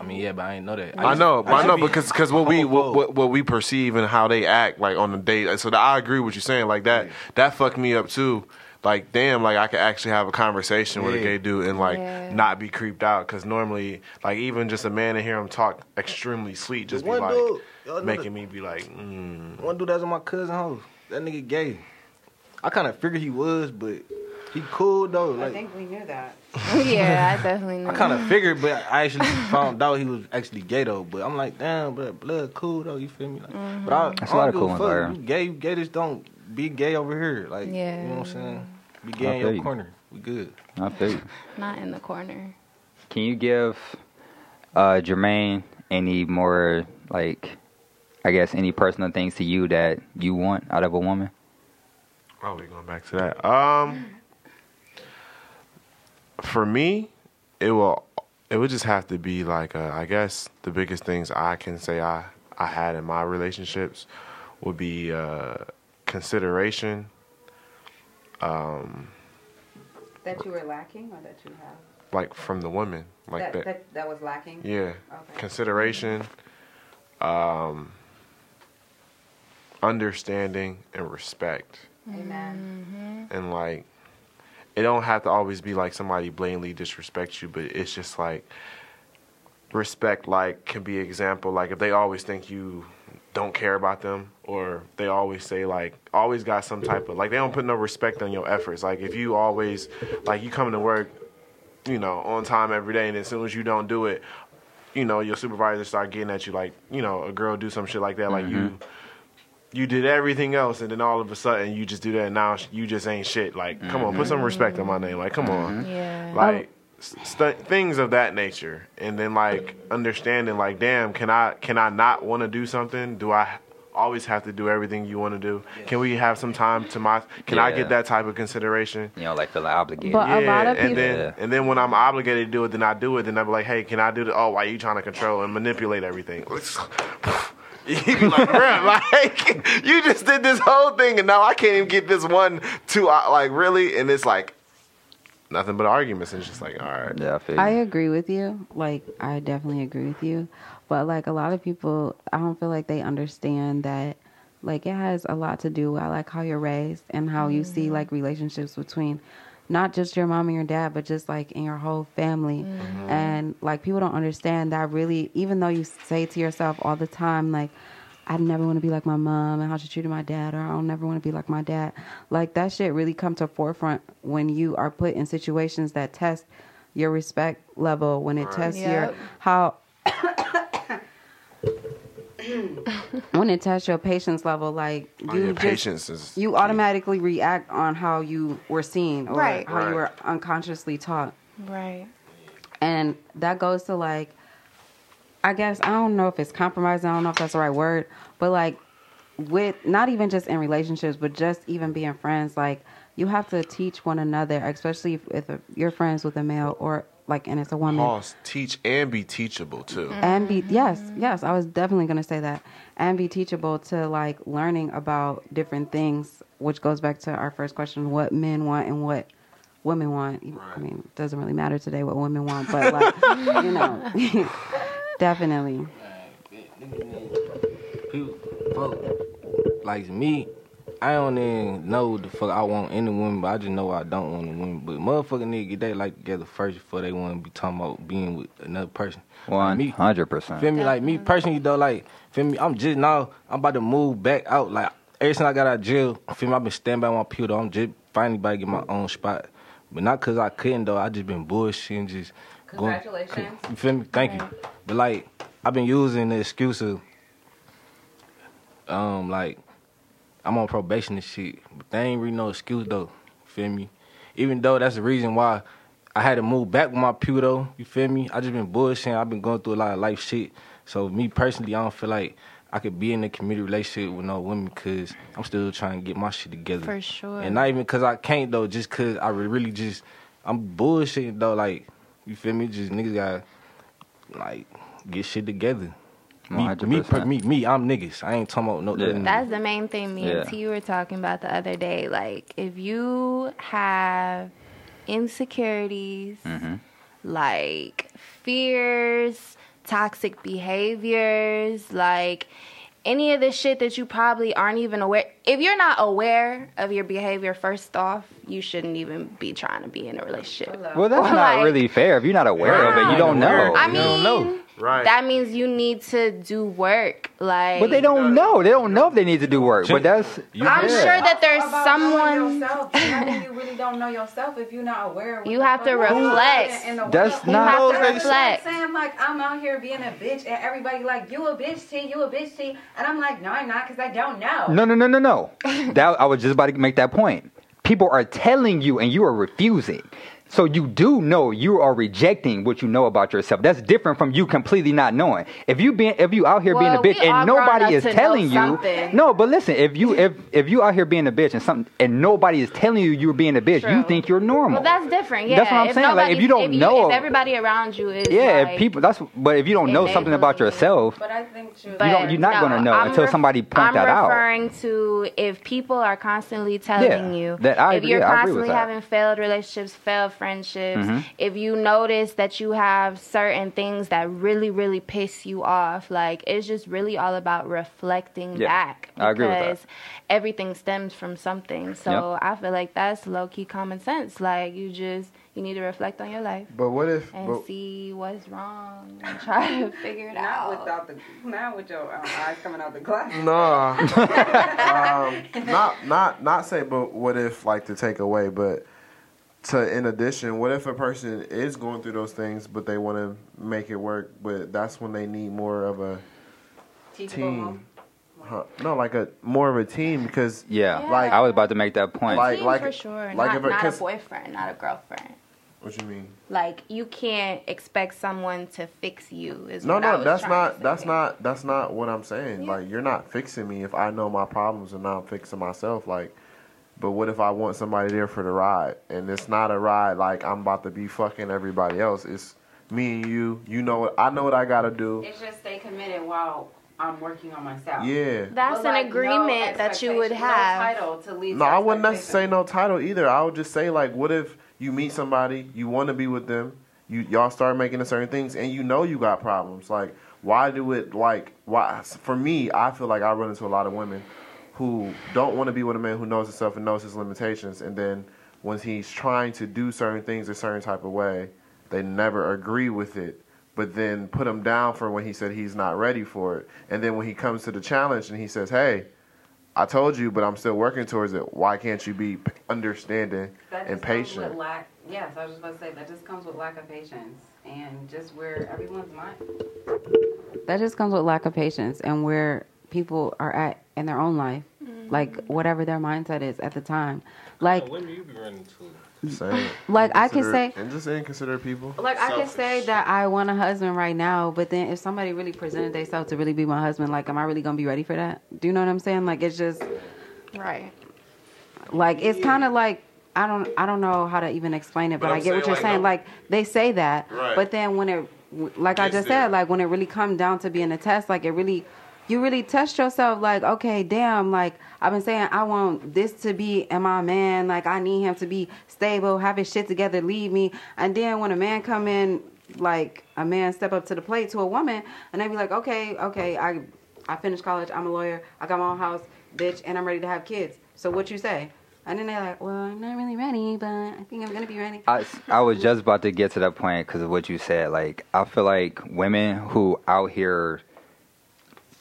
I mean, yeah, but I ain't know that. I used- know, but I used know be because because what we what, what what we perceive and how they act like on the date. So that I agree with you saying like that. That fucked me up too. Like damn, like I could actually have a conversation with a gay dude and like Yeah. not be creeped out. Because normally, like even just a man to hear him talk extremely sweet, just be like dude, making that- me be like, mm. One dude that was in my cousin house. That nigga gay. I kind of figured he was, but he cool though. I think we knew that. yeah, I definitely know. I kind of figured, but I actually found out he was actually gay though. But I'm like, damn, but blood cool though. You feel me? Like, but I, That's I a lot don't of cool ones fuck. there. You gay, you gay. Just don't be gay over here. Like, Yeah. you know what I'm saying? Be gay in your you. corner. We good. I feel you. Not in the corner. Can you give uh, Jermaine any more like, I guess, any personal things to you that you want out of a woman? Oh, we going back to that. Um, for me, it will. It would just have to be like, uh, I guess the biggest things I can say I I had in my relationships would be uh, consideration. Um, That you were lacking or that you have? like from the women, like that, that. that, that was lacking? Yeah, Okay. consideration, um, understanding, and respect. Amen. and like it don't have to always be like somebody blatantly disrespects you but it's just like respect like can be example. Like if they always think you don't care about them or they always say like always got some type of like they don't put no respect on your efforts. Like if you always like you coming to work you know on time every day and as soon as you don't do it you know your supervisor start getting at you like you know a girl do some shit like that like you mm-hmm. You did everything else and then all of a sudden you just do that and now you just ain't shit like come on put mm-hmm. some respect on my name like come on mm-hmm. Yeah. like st- things of that nature and then like understanding like damn can i can i not want to do something do i always have to do everything you want to do? Can we have some time to my? Can I get that type of consideration? You know, like feeling obligated. But- A lot of and people- then Yeah. and then when I'm obligated to do it, then I do it. Then I'm like, hey, can I do it? Oh, why you trying to control and manipulate everything? You be like, bruh, like you just did this whole thing, and now I can't even get this one two. uh, Like really, and it's like nothing but arguments. And it's just like, all right, yeah, I feel I agree with you. Like, I definitely agree with you. But like a lot of people, I don't feel like they understand that. Like, it has a lot to do I like how you're raised and how you see like relationships between not just your mom and your dad, but just like in your whole family. Mm-hmm. Mm-hmm. And like people don't understand that really. Even though you say to yourself all the time, like. I never want to be like my mom and how she treated my dad, or I don't never want to be like my dad. Like that shit really come to forefront when you are put in situations that test your respect level, when it tests your how when it tests your patience level, like Oh, you yeah, just patience is you automatically react on how you were seen or Right. how Right. you were unconsciously taught. Right. And that goes to like, I guess, I don't know if it's compromising, I don't know if that's the right word, but like, with not even just in relationships, but just even being friends, like, you have to teach one another, especially if, if you're friends with a male or like, and it's a woman. pause, teach and be teachable too. Mm-hmm. And be, yes, yes, I was definitely going to say that. And be teachable to like learning about different things, which goes back to our first question what men want and what women want. I mean, it doesn't really matter today what women want, but like, you know, definitely. People, fuck, like me, I don't even know the fuck I want any a woman, but I just know I don't want a woman. But motherfucking nigga get they like together first before they want to be talking about being with another person. Like me, hundred percent. Feel me? Like me personally though, like feel me? I'm just now I'm about to move back out. Like ever since I got out of jail, feel me? I've been standing by my pew though. I'm just finally about to get my own spot. But not cause I couldn't though. I just been bullshitting, just going. Congratulations. You feel me? Thank you. But like I've been using the excuse of um like I'm on probation and shit. But they ain't really no excuse though. Feel me? Even though that's the reason why I had to move back with my pew though. You feel me? I just been bullshitting. I've been going through a lot of life shit. So me personally, I don't feel like I could be in a committed relationship with no women because I'm still trying to get my shit together. For sure. And not even because I can't though, just because I really just I'm bullshitting though. Like you feel me? Just niggas got like get shit together. Me, me, per- me, me, I'm niggas. I ain't talking about no. Yeah. That's the main thing me Yeah. and T were talking about the other day. Like, if you have insecurities, Mm-hmm. like fears, toxic behaviors, like any of the shit that you probably aren't even aware. If you're not aware of your behavior, first off, you shouldn't even be trying to be in a relationship. Well, that's Or, not like- really fair. If you're not aware of it, you don't know. I You mean, don't know. Right. that means you need to do work. Like, But they don't know. They don't know if they need to do work. But that's I'm Yeah. sure that there's About someone. knowing yourself. I mean, you really don't know yourself if you're not aware. of what You the have fuck to goes on reflect. in the That's world. You not- have to Those niggas- reflect. saying like I'm out here being a bitch and everybody like you a bitch T, you a bitch T, and I'm like no I'm not because I don't know. no, no, no, no, no. that I was just about to make that point. People are telling you, and you are refusing. So you do know you are rejecting what you know about yourself. That's different from you completely not knowing. If you being if you out here being a bitch and nobody is telling you, something. no. But listen, if you if if you out here being a bitch and something and nobody is telling you you're being a bitch, you think you're normal. Well, that's different. Yeah, That's what I'm if saying, like, if you don't if know- if everybody around you is yeah, like, if people that's but if you don't know something about yourself, But I think you don't, you're not no, gonna know I'm until somebody point I'm that out. referring to if people are constantly telling Yeah, you that I if you're yeah, I agree with constantly that. having failed relationships, failed friendships, Mhm. if you notice that you have certain things that really, really piss you off, like it's just really all about reflecting Yeah, back. I agree with that. because everything stems from something. So I feel like that's low key common sense. Like you just you need to reflect on your life But what if? and But, see what's wrong and try to figure it out. Without the not with your um, eyes coming out the glass. Nah. um, not not not say, but what if like to take away, but to in addition, what if a person is going through those things, but they want to make it work, but that's when they need more of a team. Huh. No, like a more of a team because yeah, Yeah. like I was about to make that point. Like- Team like- for sure. like not, if a not a boyfriend, not a girlfriend. What you mean? Like you can't expect someone to fix you. Is No, what I no, was that's not that's not that's not what I'm saying. Yeah. Like you're not fixing me if I know my problems and now I'm fixing myself. Like, but what if I want somebody there for the ride and it's not a ride like I'm about to be fucking everybody else. It's me and you. You know what I know what I gotta do. It's just stay committed while I'm working on myself. Yeah. That's But, an like, no agreement that you would have. No title to lead No, I wouldn't necessarily say no title either. I would just say like, what if you meet somebody, you want to be with them, you y'all start making a certain things, and you know you got problems. Like, why do it? Like, why? For me, I feel like I run into a lot of women who don't want to be with a man who knows himself and knows his limitations, and then when he's trying to do certain things a certain type of way, they never agree with it. But then put him down for when he said he's not ready for it, and then when he comes to the challenge and he says, "Hey." I told you, but I'm still working towards it. Why can't you be p- understanding That and just comes patient? with lack. Yes, I was just about to say that just comes with lack of patience and just where everyone's mind. That just comes with lack of patience and where people are at in their own life, like whatever their mindset is at the time. Like, What do you be running to? Saying, Like, I can say- and just say inconsiderate people. like I can say that I want a husband right now, but then if somebody really presented themselves to really be my husband, like, am I really gonna be ready for that? Do you know what I'm saying? Like, it's just Right. like it's kind of like I don't I don't know how to even explain it, but, But I get what you're like, saying. no- Like they say that, Right. but then when it like I just there. said, like when it really comes down to being a test, like it really you really test yourself. Like okay, damn, like I've been saying I want this to be and my man. Like I need him to be stable, have his shit together, leave me. And then when a man come in, like a man step up to the plate to a woman, and they be like, okay, okay, I I finished college, I'm a lawyer, I got my own house, bitch, and I'm ready to have kids. So what you say? And then they're like, well, I'm not really ready, but I think I'm gonna be ready. I, I was just about to get to that point because of what you said. Like, I feel like women who out here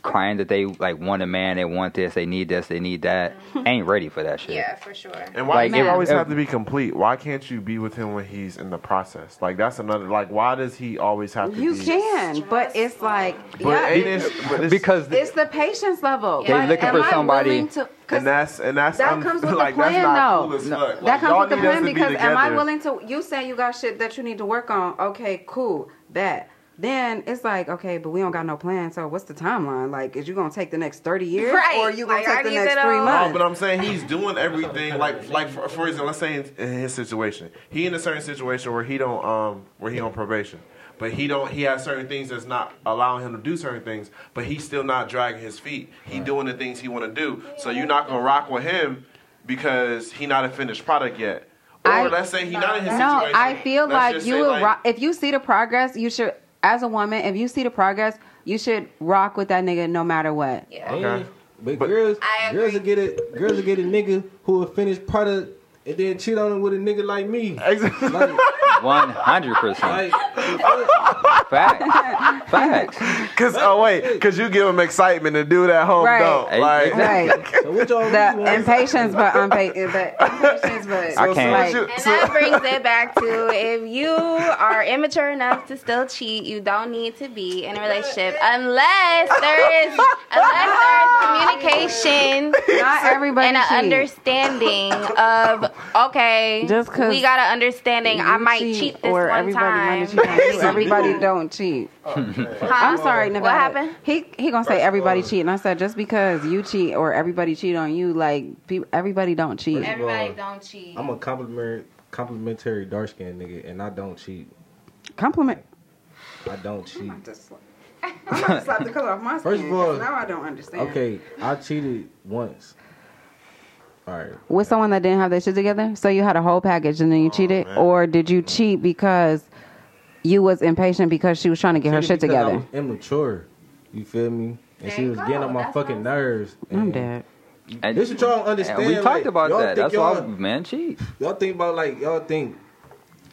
crying that they like want a man, they want this, they need this, they need that, ain't ready for that shit. Yeah, for sure. And why Like, does it always have to be complete? Why can't you be with him when he's in the process? Like that's another. Like why does he always have to? You be, can, but it's like, But yeah, ain't it, but it's, Because it's the patience level. They Like, looking for I somebody- to- and that's and that's that un- comes with like, the plan, that's though. cool No. fuck. That Like, comes y'all with the need plan to be because am I willing to? You say you got shit that you need to work on. Okay, cool, bet. Then it's like, okay, but we don't got no plan. So what's the timeline? Like, is you gonna take the next thirty years, Right. or you gonna Like, take the next to three know. No, months? but I'm saying he's doing everything like like for, for example, let's say in, in his situation, he in a certain situation where he don't um where he on probation, but he don't he has certain things that's not allowing him to do certain things, but he's still not dragging his feet. He doing the things he want to do. So you're not gonna rock with him because he not a finished product yet. Or I- let's say he not in his No, situation. I feel Let's like you say, will. like, rock, if you see the progress, you should. As a woman, if you see the progress, you should rock with that nigga no matter what. Yeah. Okay. But, But- girls, I girls will get it. Girls will get a nigga who will finish product and then cheat on him with a nigga like me. Exactly. Like, one hundred percent like, facts, facts. Cause oh wait, cause you give him excitement to do that home Right. dump. Hey, Like, Right. so what y'all The really impatience, but unpatient. But impatience, but I can't- like, And that brings it back to if you are immature enough to still cheat, you don't need to be in a relationship unless there is unless there is communication not everybody and an understanding of okay, Just 'cause we got an understanding. I might cheat this or one everybody time. might cheat on you. Everybody don't cheat. Oh, I'm sorry, Nevada. What happened? He he gonna say everybody cheat, and I said just because you cheat or everybody cheat on you, like pe- everybody don't cheat. Everybody don't cheat. I'm a complimentary, complimentary dark skinned nigga, and I don't cheat. Compliment. I don't cheat. I'm about to slap the color off my skin. First of all- 'cause now I don't understand. Okay, I cheated once. All right. With someone that didn't have their shit together, so you had a whole package and then you oh, cheated, man. or did you cheat because you was impatient because she was trying to get her shit because I together? was immature. You feel me? And There she was go. getting on my That's fucking what nerves. I'm dead. And, This what y'all don't understand. and we like, talked about y'all that. That's why y'all- men cheat. y'all think about like y'all think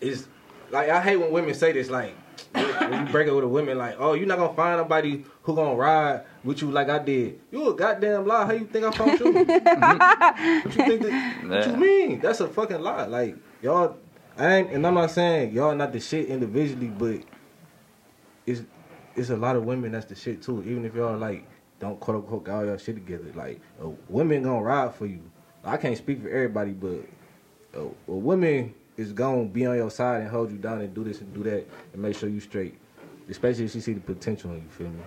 it's like I hate when women say this like when you break up with a woman like oh you're not gonna find nobody who gonna ride with you like I did you a goddamn lie how you think I found you what you think that, what you mean that's a fucking lie like y'all I ain't and I'm not saying y'all not the shit individually but it's it's a lot of women that's the shit too even if y'all like don't quote unquote got all y'all shit together like uh, women gonna ride for you I can't speak for everybody but uh, well, women is gonna be on your side and hold you down and do this and do that and make sure you straight. Especially if she see the potential in you. Feel me?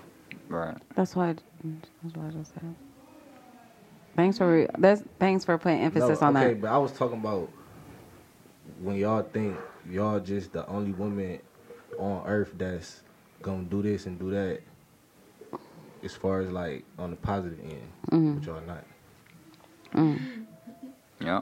Right. That's why. That's what I just said. Thanks for that's thanks for putting emphasis no, on okay, that. but I was talking about when y'all think y'all just the only woman on earth that's gonna do this and do that. As far as like on the positive end, Mm-hmm. but y'all not. Yeah.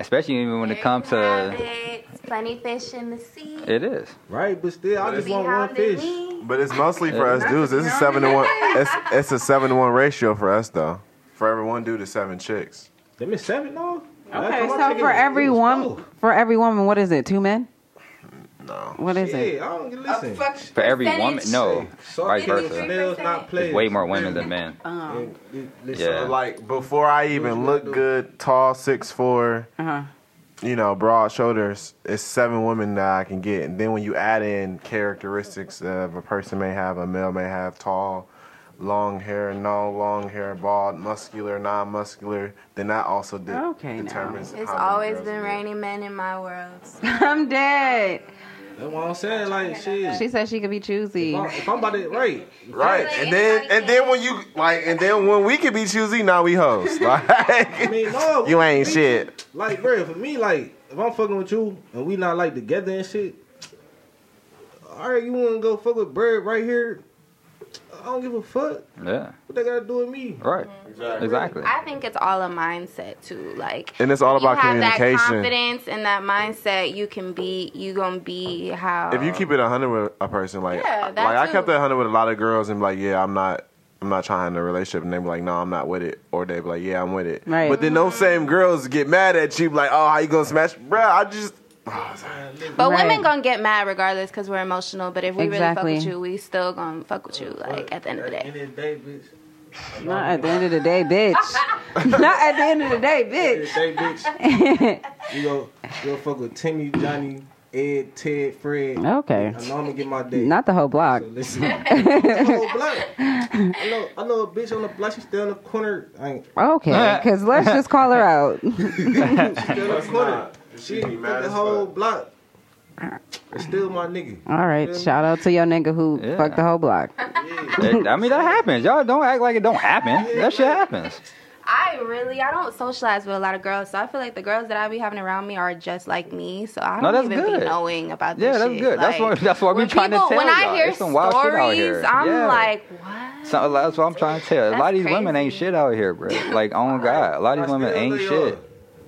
Especially even when it comes to Rabbits, plenty fish in the sea. it is. Right, but still, I just want one hounding fish. Me. But it's mostly for us dudes. It's a seven to one. It's it's a seven to one ratio for us though. For every one dude to seven chicks. Them is seven, though. Okay, so for it- it every was woman, for every woman, what is it? Two men? No. What is it? I don't get listen. For every woman, no, Salty vice versa. snails, not players. There's way more women than men. And, and, listen, Yeah. So like before I even look good, tall, six four, Uh huh. You know, broad shoulders, it's seven women that I can get. And then when you add in characteristics of a person may have, a male may have tall, long hair, no long hair, bald, muscular, non-muscular, then that also de- Okay, now. determines. It's how many always girls been you get. raining men in my world. I'm dead. That's what I'm saying. Like shit. She said she could be choosy. if, I'm, if I'm about to right, Right, and then and then when you like, and then when we can be choosy, now we host. Like, I mean, no, you ain't me- shit. Like, bro, for me, like, if I'm fucking with you and we not like together and shit, all right, you want to go fuck with Bird right here? I don't give a fuck. Yeah. What they got to do with me? Right. Exactly. I think it's all a mindset too. Like, And it's all if you about have that communication. confidence and that mindset, you can be. You gonna be how. If you keep it hundred with a person, like, Yeah, like that I kept it hundred with a lot of girls, and like, yeah, I'm not. I'm not trying to relationship, and they be like, "No, I'm not with it," or they be like, "Yeah, I'm with it." Right. But then those same girls get mad at you, like, "Oh, how you gonna smash, Bruh, I just But Right. women gonna get mad regardless because we're emotional. But if we Exactly. really fuck with you, we still gonna fuck with you. Like at the end of the day. the end of the day, bitch. Not at the end of the day, bitch. Not at the end of the day, At the end bitch. day, bitch. you go, you go fuck with Timmy, Johnny, Ed, Ted, Fred. Okay. I know I'm gonna get my day. Not the whole block. So listen, the whole block. I know, I know a bitch on the block. She still in the corner. I ain't Okay, because let's just call her out. still in the corner. She be mad the whole fuck. block. It's still my nigga. All right, shout out to your nigga who Yeah. fucked the whole block. It- I mean, that happens. Y'all don't act like it don't happen. That shit happens. I really, I don't socialize with a lot of girls, so I feel like the girls that I be having around me are just like me. So I No, don't that's even good. be knowing about this Yeah, that's shit. good. That's Like, what- that's what we when trying to people- tell When I y'all. hear There's some wild shit out stories, here. I'm Yeah. like, what? So that's what I'm trying to tell. A lot of That's these women ain't shit out here, bro. Like, oh my god, a lot of these women ain't lay shit.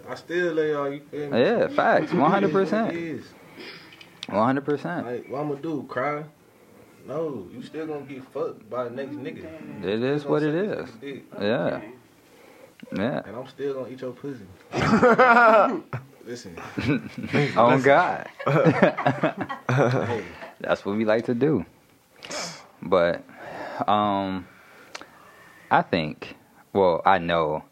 I still lay y'all. You feel me? Yeah, facts. One hundred percent. One hundred percent. Like, what I'm gonna do? Cry? No, you still gonna get fucked by the next nigga. It is what it is. Yeah. Yeah. And I'm still gonna eat your pussy. Listen, Oh God. hey, That's what we like to do. But um I think well, I know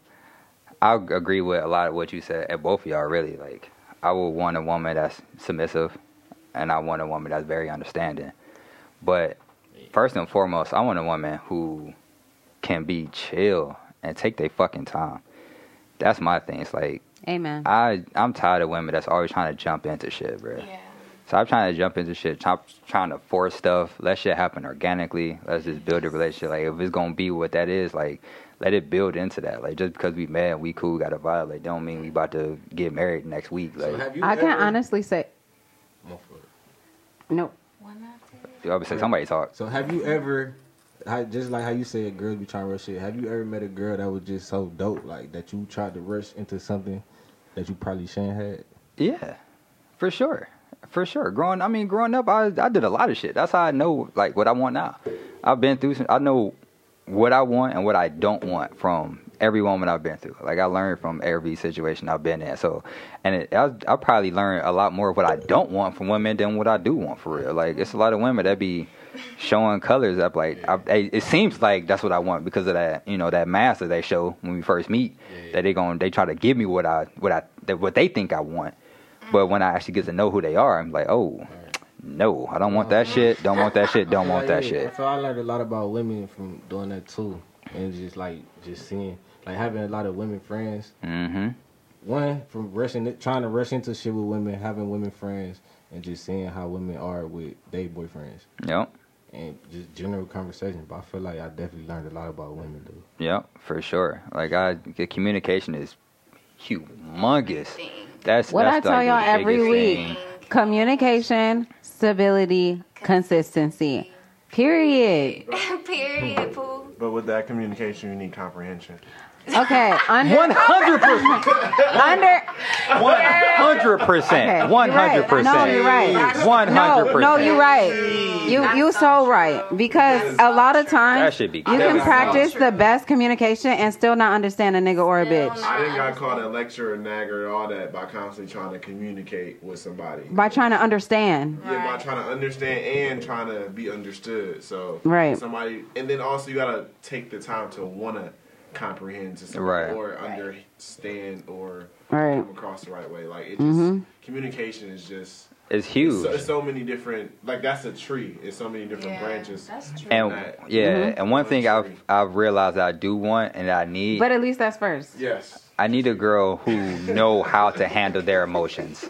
I agree with a lot of what you said and both of y'all really like I would want a woman that's submissive and I want a woman that's very understanding. But first and foremost, I want a woman who can be chill and take their fucking time. That's my thing. It's like Amen. I I'm tired of women that's always trying to jump into shit, bro. Yeah. So I'm trying to jump into shit, try, trying to force stuff. Let shit happen organically. Let's just build a relationship. Like if it's gonna be what that is, like let it build into that. Like just because we mad, we cool, got a vibe. Like don't mean we about to get married next week. so Like have you I can ever- honestly say My fault. no. you obviously somebody talk. So have you ever, how, just like how you said, girls be trying to rush shit. Have you ever met a girl that was just so dope, like that you tried to rush into something that you probably shouldn't had? Yeah, for sure, for sure. Growing, I mean, growing up, I I did a lot of shit. That's how I know like what I want now. I've been through. Some, I know what I want and what I don't want from every woman I've been through. Like I learned from every situation I've been in. So, and it, I I probably learned a lot more of what I don't want from women than what I do want for real. Like it's a lot of women that be showing colors up like I, it seems like that's what I want because of that you know that mask that they show when we first meet that they going they try to give me what I what I that what they think I want but when I actually get to know who they are I'm like oh no I don't want that shit don't want that shit don't want that Yeah, shit So I learned a lot about women from doing that too, and just like just seeing, like having a lot of women friends. mhm one from rushing, trying to rush into shit with women, having women friends, and just seeing how women are with their boyfriends, Yep. and just general conversation. But I feel like I definitely learned a lot about women, though. Yep, for sure. Like I, the communication is humongous. That's What that's I tell like y'all every week: thing. Communication, stability, consistency. Period. Period, poo. But with that communication, you need comprehension. Okay, under One hundred percent. under. one hundred percent. One hundred you're right. No, you're percent. right. One hundred No, percent. no, you're right. You you so right because a lot of That times should be you can practice the best communication and still not understand a nigga or a bitch I think I got called a lecturer, nagger, all that by constantly trying to communicate with somebody. by trying to understand. Yeah, by trying to understand and trying to be understood. So Right. somebody, and then also you gotta take the time to wanna comprehend to somebody Right. or understand or Right. come across the right way. Like it just Mhm. communication is just It's it's huge. so, it's so many different. Like that's a tree. It's so many different Yeah, branches. That's true. And that. yeah, Mm-hmm. and one thing I've I've realized I do want and I need But at least that's first. Yes. I need a girl who know how to handle their emotions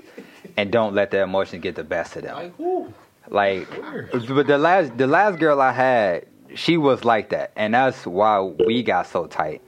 and don't let their emotions get the best of them. Like who? Like, but the last the last girl I had, she was like that, and that's why we got so tight.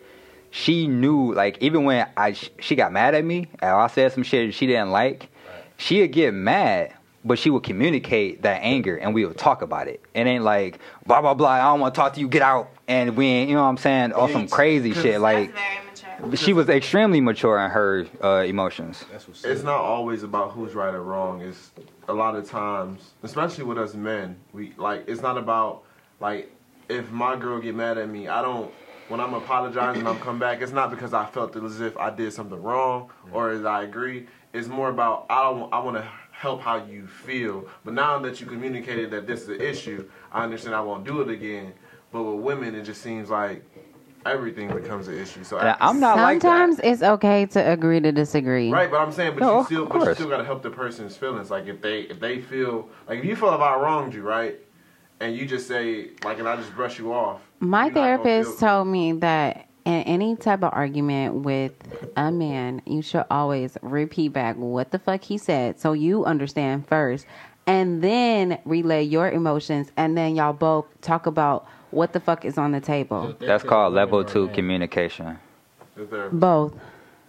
She knew, like, even when I she got mad at me, and I said some shit she didn't like, she'd get mad, but she would communicate that anger, and we would talk about it. It ain't like blah blah blah. I don't want to talk to you. Get out. And we, ain't, you know what I'm saying, or some crazy shit. Like, That's very mature. she was extremely mature in her uh, emotions. That's what's It's not always about who's right or wrong. It's a lot of times, especially with us men, we like it's not about like if my girl get mad at me, I don't when I'm apologizing and I'm come back, it's not because I felt as if I did something wrong or as I agree. It's more about I don't I want to help how you feel. But now that you communicated that this is an issue, I understand I won't do it again. But with women, it just seems like everything becomes an issue. So And I'm not like that. Sometimes it's okay to agree to disagree. Right, but I'm saying, but No, you still, but you still gotta help the person's feelings. Like if they, if they feel, like if you feel if I wronged you, right, and you just say, like, and I just brush you off. My you're not gonna therapist told me that in any type of argument with a man, you should always repeat back what the fuck he said so you understand first, and then relay your emotions, and then y'all both talk about what the fuck is on the table. That's called level two communication. Both.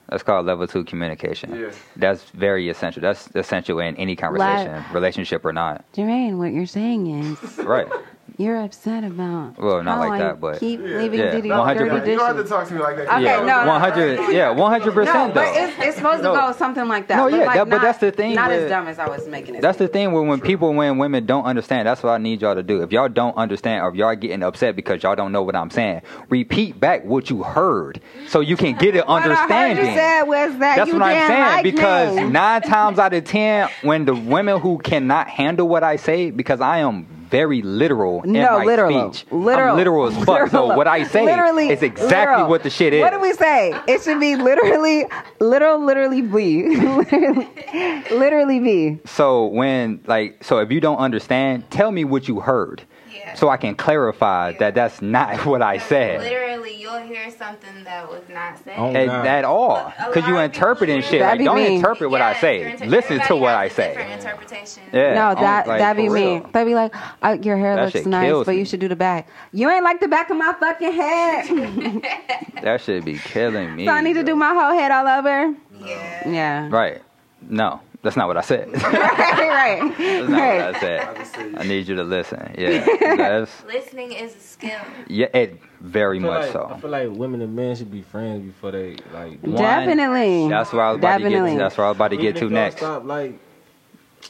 That's called level two communication. Yeah. That's very essential. That's essential in any conversation, relationship or not. Jermaine, what you're saying is Right. You're upset about. Well, not how like I that, but- keep Yeah. leaving Yeah, Diddy 100 dirty You don't have to talk to me like that. Okay, yeah, no, no. 100. Yeah, 100 No, percent but though. it's, it's supposed No. to go something like that. No, but yeah, like that- but that's the thing Not with- as dumb as I was making it. That's the seem. thing when when people when women don't understand. That's what I need y'all to do. If y'all don't understand, or if y'all getting upset because y'all don't know what I'm saying, repeat back what you heard so you can get it What I heard understanding. you said was that That's you what I'm saying like because me. nine times out of ten, when the women who cannot handle what I say, because I am very literal in no, my literal, speech, literal, I'm literal as fuck. So Literal. what I say literally, is exactly literal. what the shit is. What do we say? It should be literally, literal, literally be, literally, literally be. So when like so if you don't understand, tell me what you heard. Yeah. So I can clarify that that's not what I said. Literally, you'll hear something that was not said. Oh, At, God. at all, because you lot of interpreting shit. That'd Like, don't me. interpret what I say. inter- Listen to what has I a say. Different interpretation. Yeah. No, I'm that like, that'd be me. real. That'd be like, uh, your hair That looks nice, but me. you should do the back. You ain't like the back of my fucking head. That should be killing me. so I need to do my whole head all over. Yeah. Yeah. Right. No, that's not what I said. right, right. that's not right, right, what. I said. just say I need you to listen. Yeah. That's Listening is a skill. yeah. It very much like, I feel like women and men should be friends before they like. do One, Definitely. That's where I was about to Definitely. get. That's where I was about to Even get to next. Stop, like,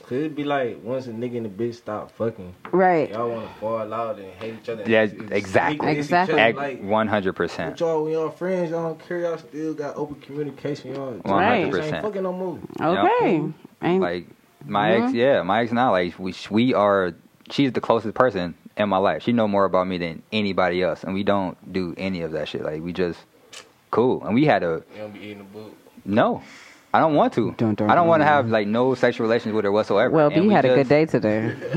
could it be like once a nigga and a bitch stop fucking, Right. y'all want to fall out and hate each other? Yeah, it's- it's exactly. sneak against each Exactly. other, Like, One hundred But percent. y'all, when y'all friends, y'all don't care. Y'all still got open communication. Y'all, One Right. hundred Ain't percent. fucking no more. Okay. Ain't- Like my ex, mm-hmm. yeah, my ex now. Like we we are. She's the closest person in my life. She know more about me than anybody else, and we don't do any of that shit. Like we just cool, and we had a You don't be eating the boot. no. I don't want to. Dun, dun, I don't want to have like no sexual relations with her whatsoever. well, And B we had a good day today.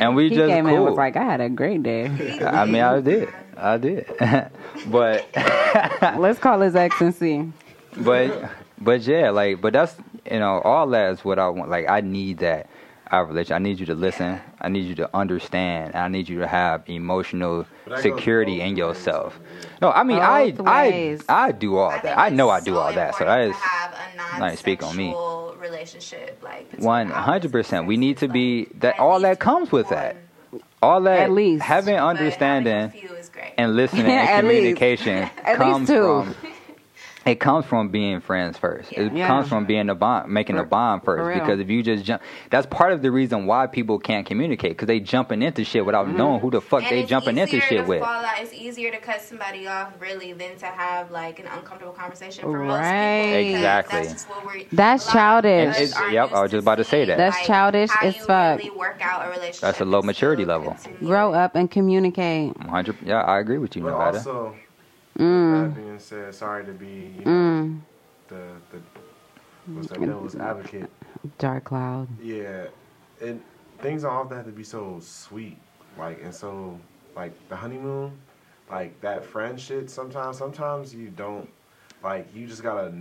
and we He just came in cool. and was like, I had a great day. I mean, I did, I did, but Let's call his ex and see. but but yeah, like but that's you know all that is what I want. Like I need that our relation. I need you to listen. I need you to understand. I need you to have emotional But that goes security in yourself. No, I mean I I. I do all think that. I know I do so all that. So important that is to have not to speak on me. relationship, like one hundred percent. We need to be that. All that comes with that. All that At least. having But having understanding is great. and listening and communication At least comes two. from it comes from being friends first. It Yeah. comes from being a bond, making a bond first. Because if you just jump, that's part of the reason why people can't communicate because they jumping into shit without Mm-hmm. knowing who the fuck and they it's jumping into easier shit to with. Fall out. It's easier to cut somebody off really than to have like an uncomfortable conversation for most Right. people. Exactly. That's just what we're. That's a lot of childish. it's- yep, I was just about to say that. That's like, childish how as you fuck. Really work out a relationship. That's a low maturity level. continue. Grow up and communicate. 100. Yeah, I agree with you, But Nevada. also, Mm. that being said, sorry to be you know, Mm. the the what's that devil's advocate. Dark cloud. Yeah, and things don't often have to be so sweet, like and so like the honeymoon, like that friend shit. Sometimes, sometimes you don't like. You just gotta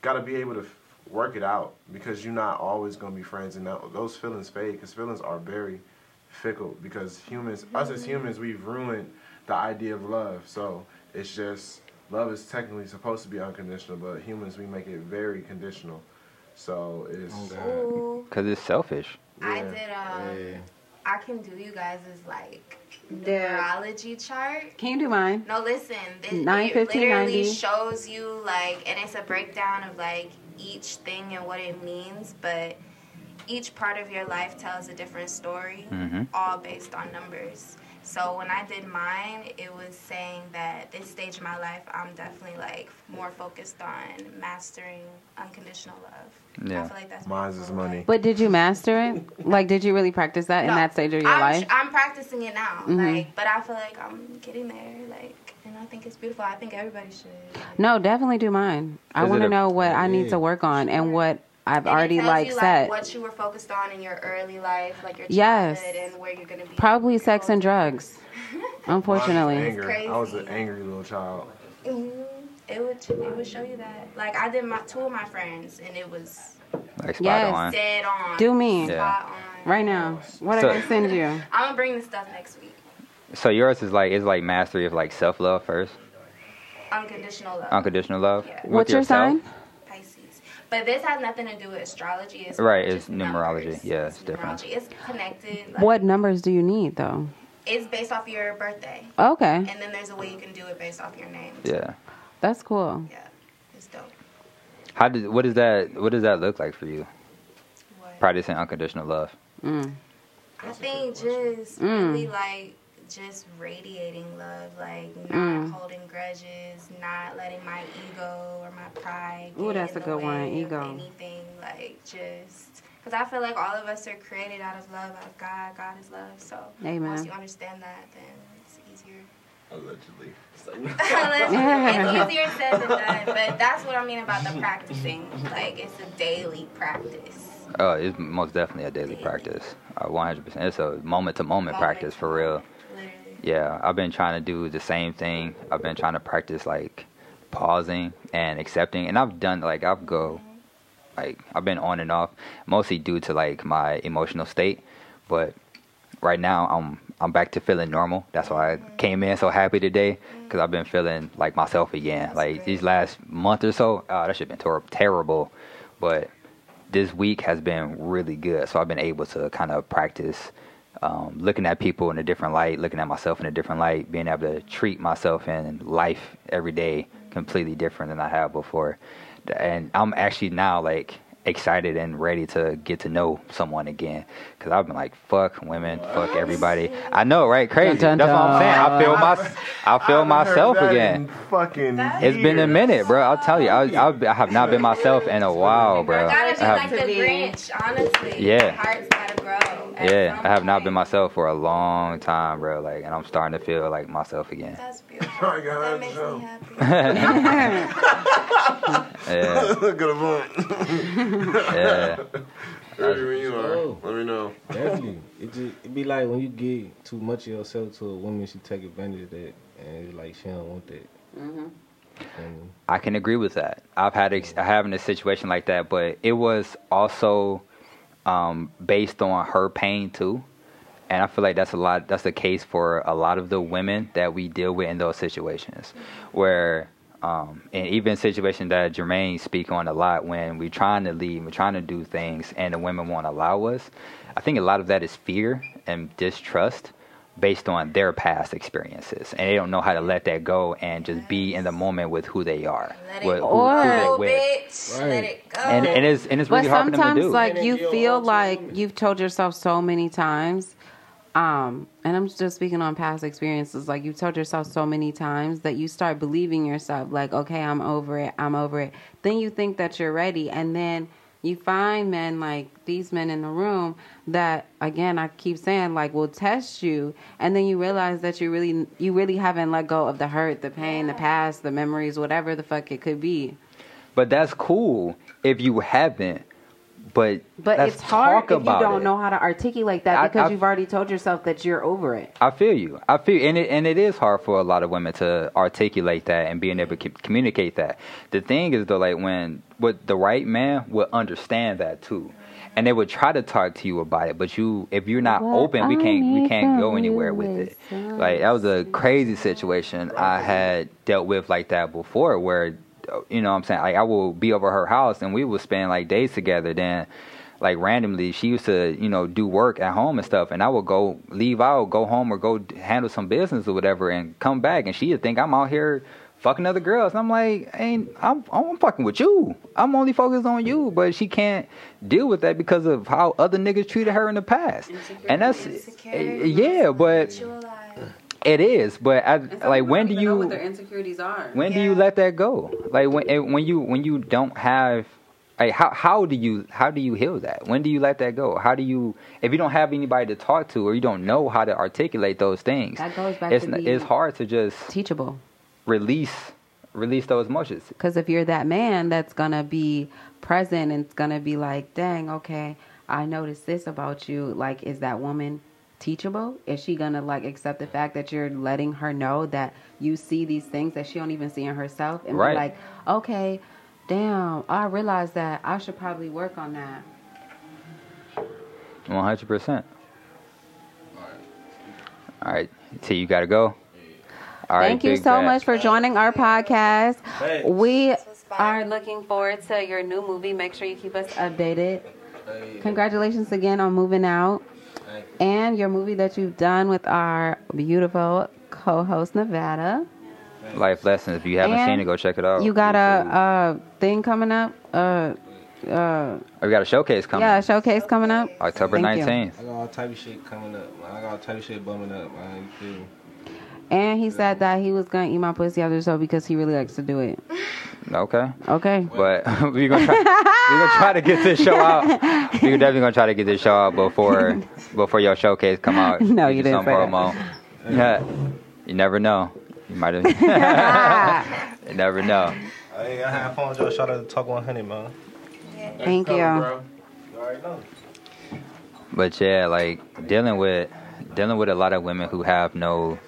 gotta be able to work it out because you're not always gonna be friends, and that, those feelings fade because feelings are very fickle. Because humans, us as humans, we've ruined the idea of love. So it's just love is technically supposed to be unconditional, but humans we make it very conditional. So it's Oh, Because it's selfish. I did. Um, Yeah. I can do you guys' is like Yeah. numerology chart. Can you do mine? No, listen. This, Nine, it 15, literally 90. shows you like, and it's a breakdown of like each thing and what it means, but each part of your life tells a different story, Mhm. all based on numbers. So when I did mine, it was saying that this stage of my life, I'm definitely like more focused on mastering unconditional love. Yeah. I feel like that's Mine's more is money. like- But did you master it? Like, did you really practice that in that stage of your I'm, life? I'm practicing it now, Mhm. like, but I feel like I'm getting there, like, and I think it's beautiful. I think everybody should. like- No, definitely do mine. I want to know what I need to work on and what I've And it already tells like you, set. what you were focused on in your early life, like your Yes. and where you're gonna be. Probably sex and drugs. Unfortunately. Anger. I was an crazy. angry little child. Mhm. It would it would show you that. Like I did my two of my friends, and it was Like spot Yes. on. dead on. Do me. Spot Yeah. on. Right now. What So- did I send you? I'm gonna bring this stuff next week. So yours is like is like mastery of like self love first, Unconditional love. unconditional love. Yeah. with What's your sign? Pisces. But this has nothing to do with astrology. It's Right, it's numerology. numbers. Yeah, it's different. numerology. It's connected. Like, What numbers do you need though? It's based off your birthday, Okay. and then there's a way you can do it based off your name. Yeah. That's cool. Yeah, it's dope. How does what does that what does that look like for you? What? Practicing unconditional love. Mm. I think just Mm. really like just radiating love, like not Mm. holding grudges, not letting my ego or my pride. Ooh, that's in a the good one, ego. Anything like just because I feel like all of us are created out of love, out of God. God is love. So Amen. once you understand that, then it's easier. Allegedly. it's easier said than done, but that's what I mean about the practicing. Like it's a daily practice. Oh, it's most definitely a daily practice. Uh, 100%. It's a moment to moment practice for real. Yeah, I've been trying to do the same thing. I've been trying to practice like pausing and accepting, and I've done like I've go like I've been on and off, mostly due to like my emotional state. But right now I'm I'm back to feeling normal. That's why I came in so happy today because I've been feeling like myself again. Like these last month or so, oh, that should have been tor- terrible, but this week has been really good. So I've been able to kind of practice um, looking at people in a different light, looking at myself in a different light, being able to treat myself in life every day completely different than I have before. And I'm actually now like excited and ready to get to know someone again because I've been like fuck women, fuck everybody. I know, right? Crazy. Dun, dun, That's what I'm saying. I feel my, I feel haven't heard myself that again. in Fucking. It's been a minute, bro. I'll tell you, I, I, I have not been myself in a while, bro. I gotta be I have- like the Grinch, honestly. Yeah. My heart's gotta grow. Yeah, I have not been myself for a long time, bro. Like, and I'm starting to feel like myself again. That's beautiful. I got that makes so. me happy. Yeah, Good point. yeah, Ready when you are. Oh. Let me know. Definitely. It just it be like when you give too much of yourself to a woman, she take advantage of that, and it's like she don't want that. Mm-hmm. I can agree with that. I've had ex- I having a situation like that, but it was also um, based on her pain too, and I feel like that's a lot. That's the case for a lot of the women that we deal with in those situations, where um, and even situations that Jermaine speak on a lot when we're trying to lead, we're trying to do things, and the women won't allow us. I think a lot of that is fear and distrust based on their past experiences, and they don't know how to let that go and just be in the moment with who they are, Let it go, who, who they Or- with. bitch. Let it go. And, and it's and it's really but hard for them to do. like And you you'll feel like you've told yourself so many times um and i'm just speaking on past experiences like you've told yourself so many times that you start believing yourself like okay i'm over it i'm over it then you think that you're ready and then you find men like these men in the room that again i keep saying like will test you and then you realize that you really you really haven't let go of the hurt the pain the past the memories whatever the fuck it could be But that's cool if you haven't. But But it's hard if you don't it. know how to articulate that because I- you've already told yourself that you're over it. I feel you. I feel, and it and it is hard for a lot of women to articulate that and being able to communicate that. The thing is though, like when what the right man would understand that too, and they would try to talk to you about it. But you, if you're not What open, we can't we can't go anywhere with it. Like that was a crazy situation I had dealt with like that before, where you know what I'm saying like I will be over her house and we will spend like days together. Then like randomly she used to you know do work at home and stuff and i would go leave out go home or go handle some business or whatever and come back and she'd think i'm out here fucking other girls and i'm like ain't i'm i'm fucking with you i'm only focused on you but she can't deal with that because of how other niggas treated her in the past and that's Insecurity. yeah but. It is but I, like when do you insecurities are? when do you let that go like when when you when you don't have like how how do you how do you heal that when do you let that go how do you if you don't have anybody to talk to or you don't know how to articulate those things That goes back it's to it's hard to just teachable. release release those emotions Because if you're that man that's gonna be present and it's gonna be like, dang, okay, I noticed this about you. Like, is that woman teachable? Is she gonna like accept the fact that you're letting her know that you see these things that she don't even see in herself and Right. be like, okay, damn, I realize that I should probably work on that. 100% all right t you gotta go all right Thank you so Bat. much for joining our podcast. Thanks. We This was fun. are looking forward to your new movie. Make sure you keep us updated. Congratulations again on moving out Thank and your movie that you've done with our beautiful co-host Nevada. life lessons if you haven't And seen it go check it out You got a, a thing coming up. Uh, uh, Oh, we got a showcase coming yeah, a showcase coming up. october 19th I got all type of shit coming up, man. I got all type of shit bumming up, man. You feel? And he said that he was gonna eat my pussy after the show because he really likes to do it. okay Okay. But we're gonna try, we're gonna try to get this show out. We're definitely gonna try to get this show out before before your showcase come out. No, you didn't some promo. Yeah, you never know. You might have. you never know. Hey, I had fun with y'all. Shout out to Talk 100, man. Thank you. You already know. But yeah, like dealing with dealing with a lot of women who have no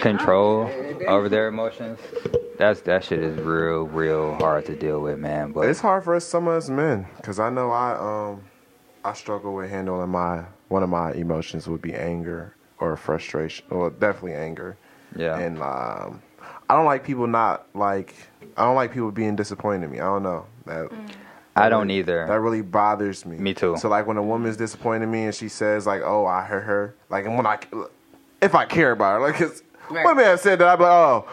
control over their emotions. That's that shit is real, real hard to deal with, man. But It's hard for us, some of us men, because I know I um I struggle with handling my one of my emotions would be anger or frustration, or definitely anger. yeah, And um, I don't like people not like I don't like people being disappointed in me. I don't know that. I don't really- either. That really bothers me. Me too. So like when a woman's disappointed in me and she says like, "Oh, I hurt her," like and when I, if I care about her, like, cause Right. women have said that, I'd be like, "Oh,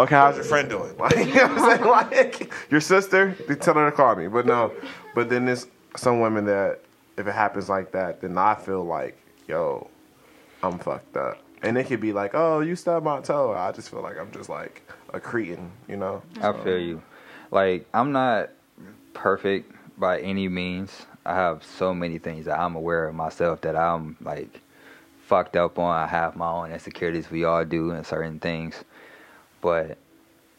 okay, how's your friend doing?" Like, you know what I'm saying? Like your sister, they tell her to call me. But no, but then there's some women that if it happens like that, then I feel like, yo, I'm fucked up. And it could be like, oh, you stubbed my toe. I just feel like I'm just like a cretin, you know? I feel you. Like I'm not perfect by any means. I have so many things that I'm aware of myself that I'm like fucked up on. I have my own insecurities. We all do in certain things, but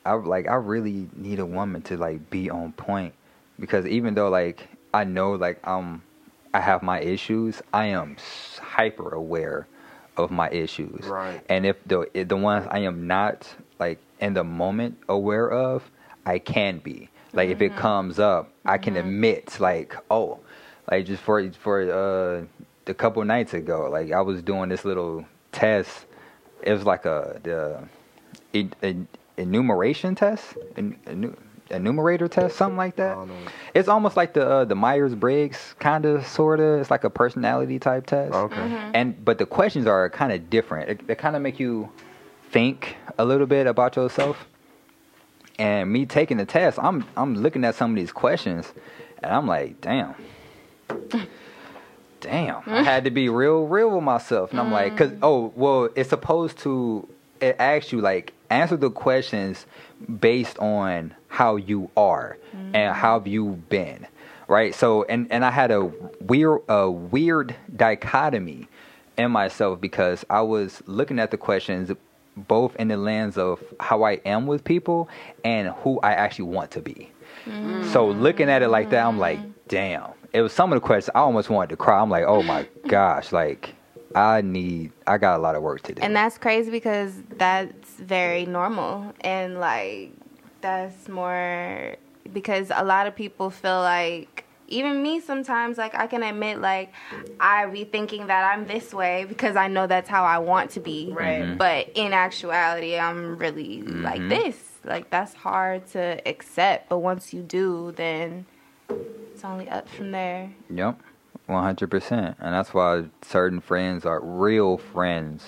I like I really need a woman to like be on point because even though like I know like I'm I have my issues, I am hyper aware of my issues. Right. And if the if the ones I am not like in the moment aware of, I can be. Like if it comes up, I can admit like, oh, like just for for uh a couple nights ago, like I was doing this little test. It was like a the en- en- enumeration test, en- enu- enumerator test, something like that. It's almost like the uh, the Myers Briggs kind of sorta. It's like a personality type test. Okay. And but the questions are kind of different. It, they kind of make you think a little bit about yourself. And me taking the test, I'm I'm looking at some of these questions, and I'm like, damn, damn. I mm-hmm. had to be real real with myself, and I'm like, cause mm. oh well, it's supposed to it asks you like answer the questions based on how you are and mm. how have you been right? So and and i had a weird a weird dichotomy in myself because i was looking at the questions both in the lens of how i am with people and who i actually want to be. So looking at it like that i'm like mm. damn it was some of the questions i almost wanted to cry i'm like oh my gosh like i need i got a lot of work to do And that's crazy because that's very normal and like that's more because a lot of people feel like even me sometimes like I can admit like I be thinking that I'm this way because I know that's how I want to be. Right. Mm-hmm. But in actuality I'm really like this. Like that's hard to accept, but once you do then it's only up from there. Yep, one hundred percent, and that's why certain friends are real friends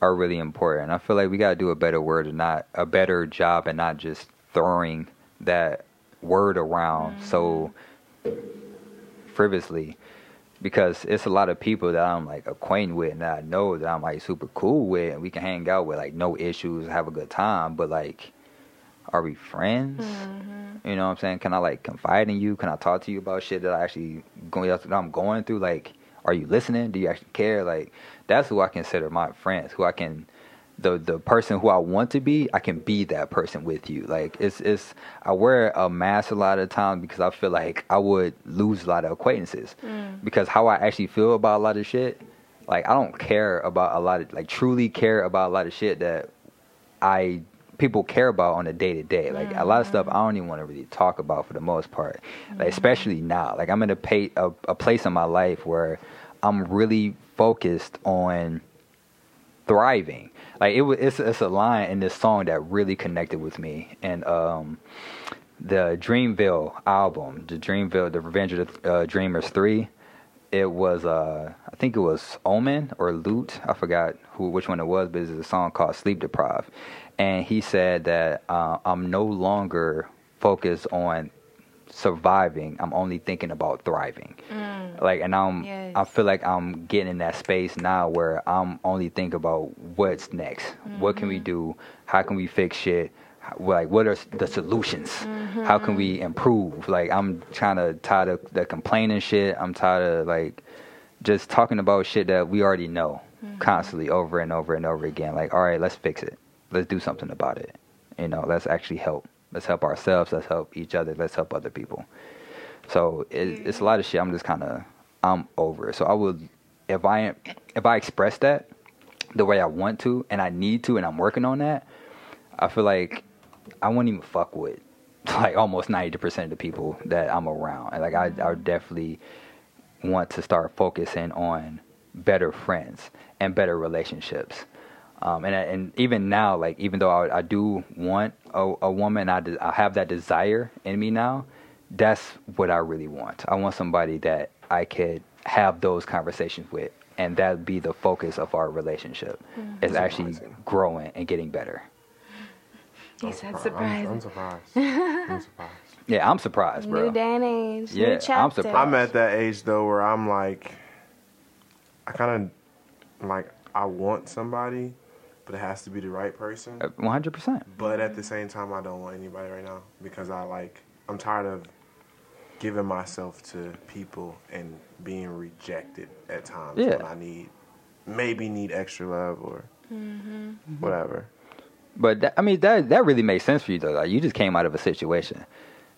are really important. I feel like we gotta do a better word and not a better job and not just throwing that word around mm-hmm. so frivolously because it's a lot of people that I'm like acquainted with and that I know that I'm like super cool with and we can hang out with like no issues, have a good time, but like are we friends? Mm-hmm. You know what I'm saying? Can I like confide in you? Can I talk to you about shit that I actually going that I'm going through? Like, are you listening? Do you actually care? Like, that's who I consider my friends. Who I can, the the person who I want to be, I can be that person with you. Like, it's it's I wear a mask a lot of the time because I feel like I would lose a lot of acquaintances mm. because how I actually feel about a lot of shit. Like, I don't care about a lot of like truly care about a lot of shit that I people care about on a day to day. Like a lot of stuff I don't even want to really talk about for the most part. Like especially now. Like I'm in a pay, a, a place in my life where I'm really focused on thriving. Like it was it's, it's a line in this song that really connected with me and um the Dreamville album, the Dreamville, the Revenge of the uh, Dreamers 3 it was uh I think it was Omen or Lute. I forgot who which one it was, but it's a song called Sleep Deprived. And he said that uh, I'm no longer focused on surviving. I'm only thinking about thriving. Mm. Like and I'm Yes. I feel like I'm getting in that space now where I'm only thinking about what's next. What can we mm-hmm. do? How can we fix shit? Like what are the solutions? How can we mm-hmm. improve? Like I'm trying to tired of the complaining shit. I'm tired of like just talking about shit that we already know mm-hmm. constantly over and over and over again. Like, all right, let's fix it. Let's do something about it. You know, let's actually help. Let's help ourselves. Let's help each other. Let's help other people. So it, it's a lot of shit. I'm just kind of I'm over it. So I would if I if I express that the way I want to and I need to and I'm working on that, I feel like I wouldn't even fuck with like almost ninety percent of the people that I'm around. And like I I definitely want to start focusing on better friends and better relationships. Um, and and even now, like even though I, I do want a, a woman, I, de- I have that desire in me now. That's what I really want. I want somebody that I could have those conversations with, and that be the focus of our relationship. Is actually growing and getting better. He said I'm, surprise. I'm surprised. I'm surprised. Yeah, I'm surprised, bro. New day and age. Yeah, new I'm surprised. I'm at that age though where I'm like, I kind of like I want somebody, but it has to be the right person. Uh, One hundred percent. But at the same time, I don't want anybody right now because I like I'm tired of giving myself to people and being rejected at times Yeah. when I need maybe need extra love or whatever. But that, I mean, that that really makes sense for you though. Like you just came out of a situation,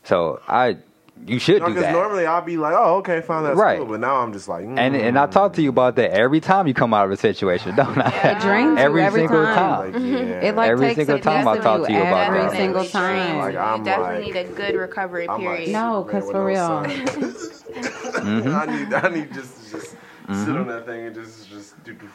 so I you should do Because that. normally I'll be like, oh, okay, fine, that's Right. cool. But now I'm just like, mm, and and I talk to you about that every time you come out of a situation, don't I? It drains you every, every single time. time. like, yeah. It like Every takes single a time I talk to you about it every that. single time. Like, I'm you definitely like- need a good recovery I'm like period. No, because with for no real. sun. I need, I need just, just sit on that thing and just, just do. do-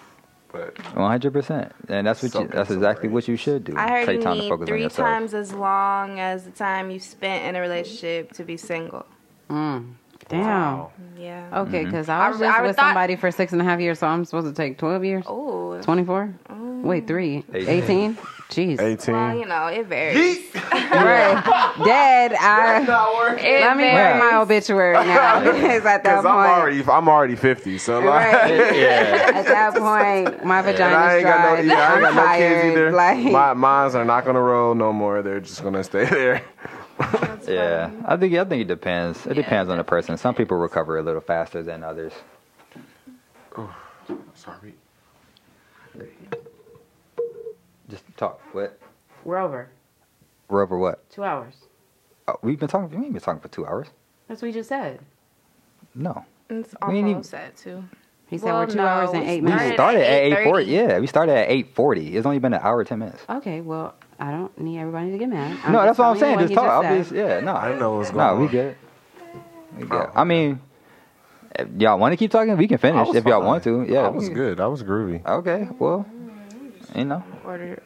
But One hundred percent, and that's what you, that's exactly what you should do. I heard Take you time need three times as long as the time you spent in a relationship to be single. Mm. Damn. wow. Yeah. Okay, Mm-hmm. because I was I- just I with thought- somebody for six and a half years, so I'm supposed to take 12 years? Oh. 24? Wait, three? Eighteen. 18? Jeez. 18. Well, you know, it varies. Right. Dead. I, It let me varies. write my obituary now. Because at that point, I'm already, I'm already 50, so like, right. yeah, at that point, my and vagina's I ain't got dry. no, yeah, I ain't got no tired. kids either. Like, My mines are not gonna roll no more. They're just gonna stay there. Yeah. I think I think it depends. It depends on the person. Some people recover a little faster than others. Oh, Sorry. Just talk. What? we're over. We're over what? Two hours. Oh, we've been talking. We ain't been talking for two hours. That's what you just said. No, It's We ain't almost at two. He said Well, we're two no, hours and eight minutes. at started at eight forty. Yeah, we started at eight forty. It's only been an hour ten minutes. Okay, well, I don't need everybody to get mad. I'm no, that's what I'm saying. you Just he talk. I'll be, yeah, no, I didn't know what was no, going we on. good. We good. Oh, I mean, if y'all want to keep talking, we can finish was if y'all fine. want to. Yeah, I was good. I was groovy. Okay, well, you know, Order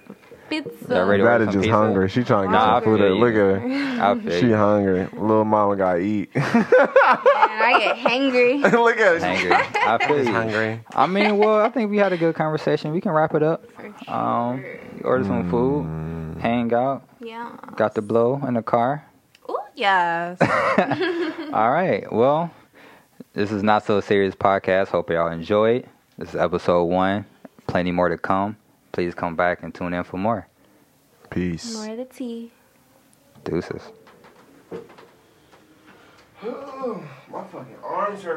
pizza. Y'all ready to order Greta some just pizza? hungry. She trying to get Nah, some food. feel in. you. Look at her. I She you. hungry. Little mama got to eat. And I get hangry. Look at her. Hangry. I feel you. hungry. I mean, well, I think we had a good conversation. We can wrap it up. Um, order some food, hang out, Yeah. got the blow in the car. Oh yes. All right. Well, this is not so serious podcast. Hope y'all enjoyed. This is episode one. Plenty more to come. Please come back and tune in for more. Peace. More of the tea. Deuces. My fucking arms hurt.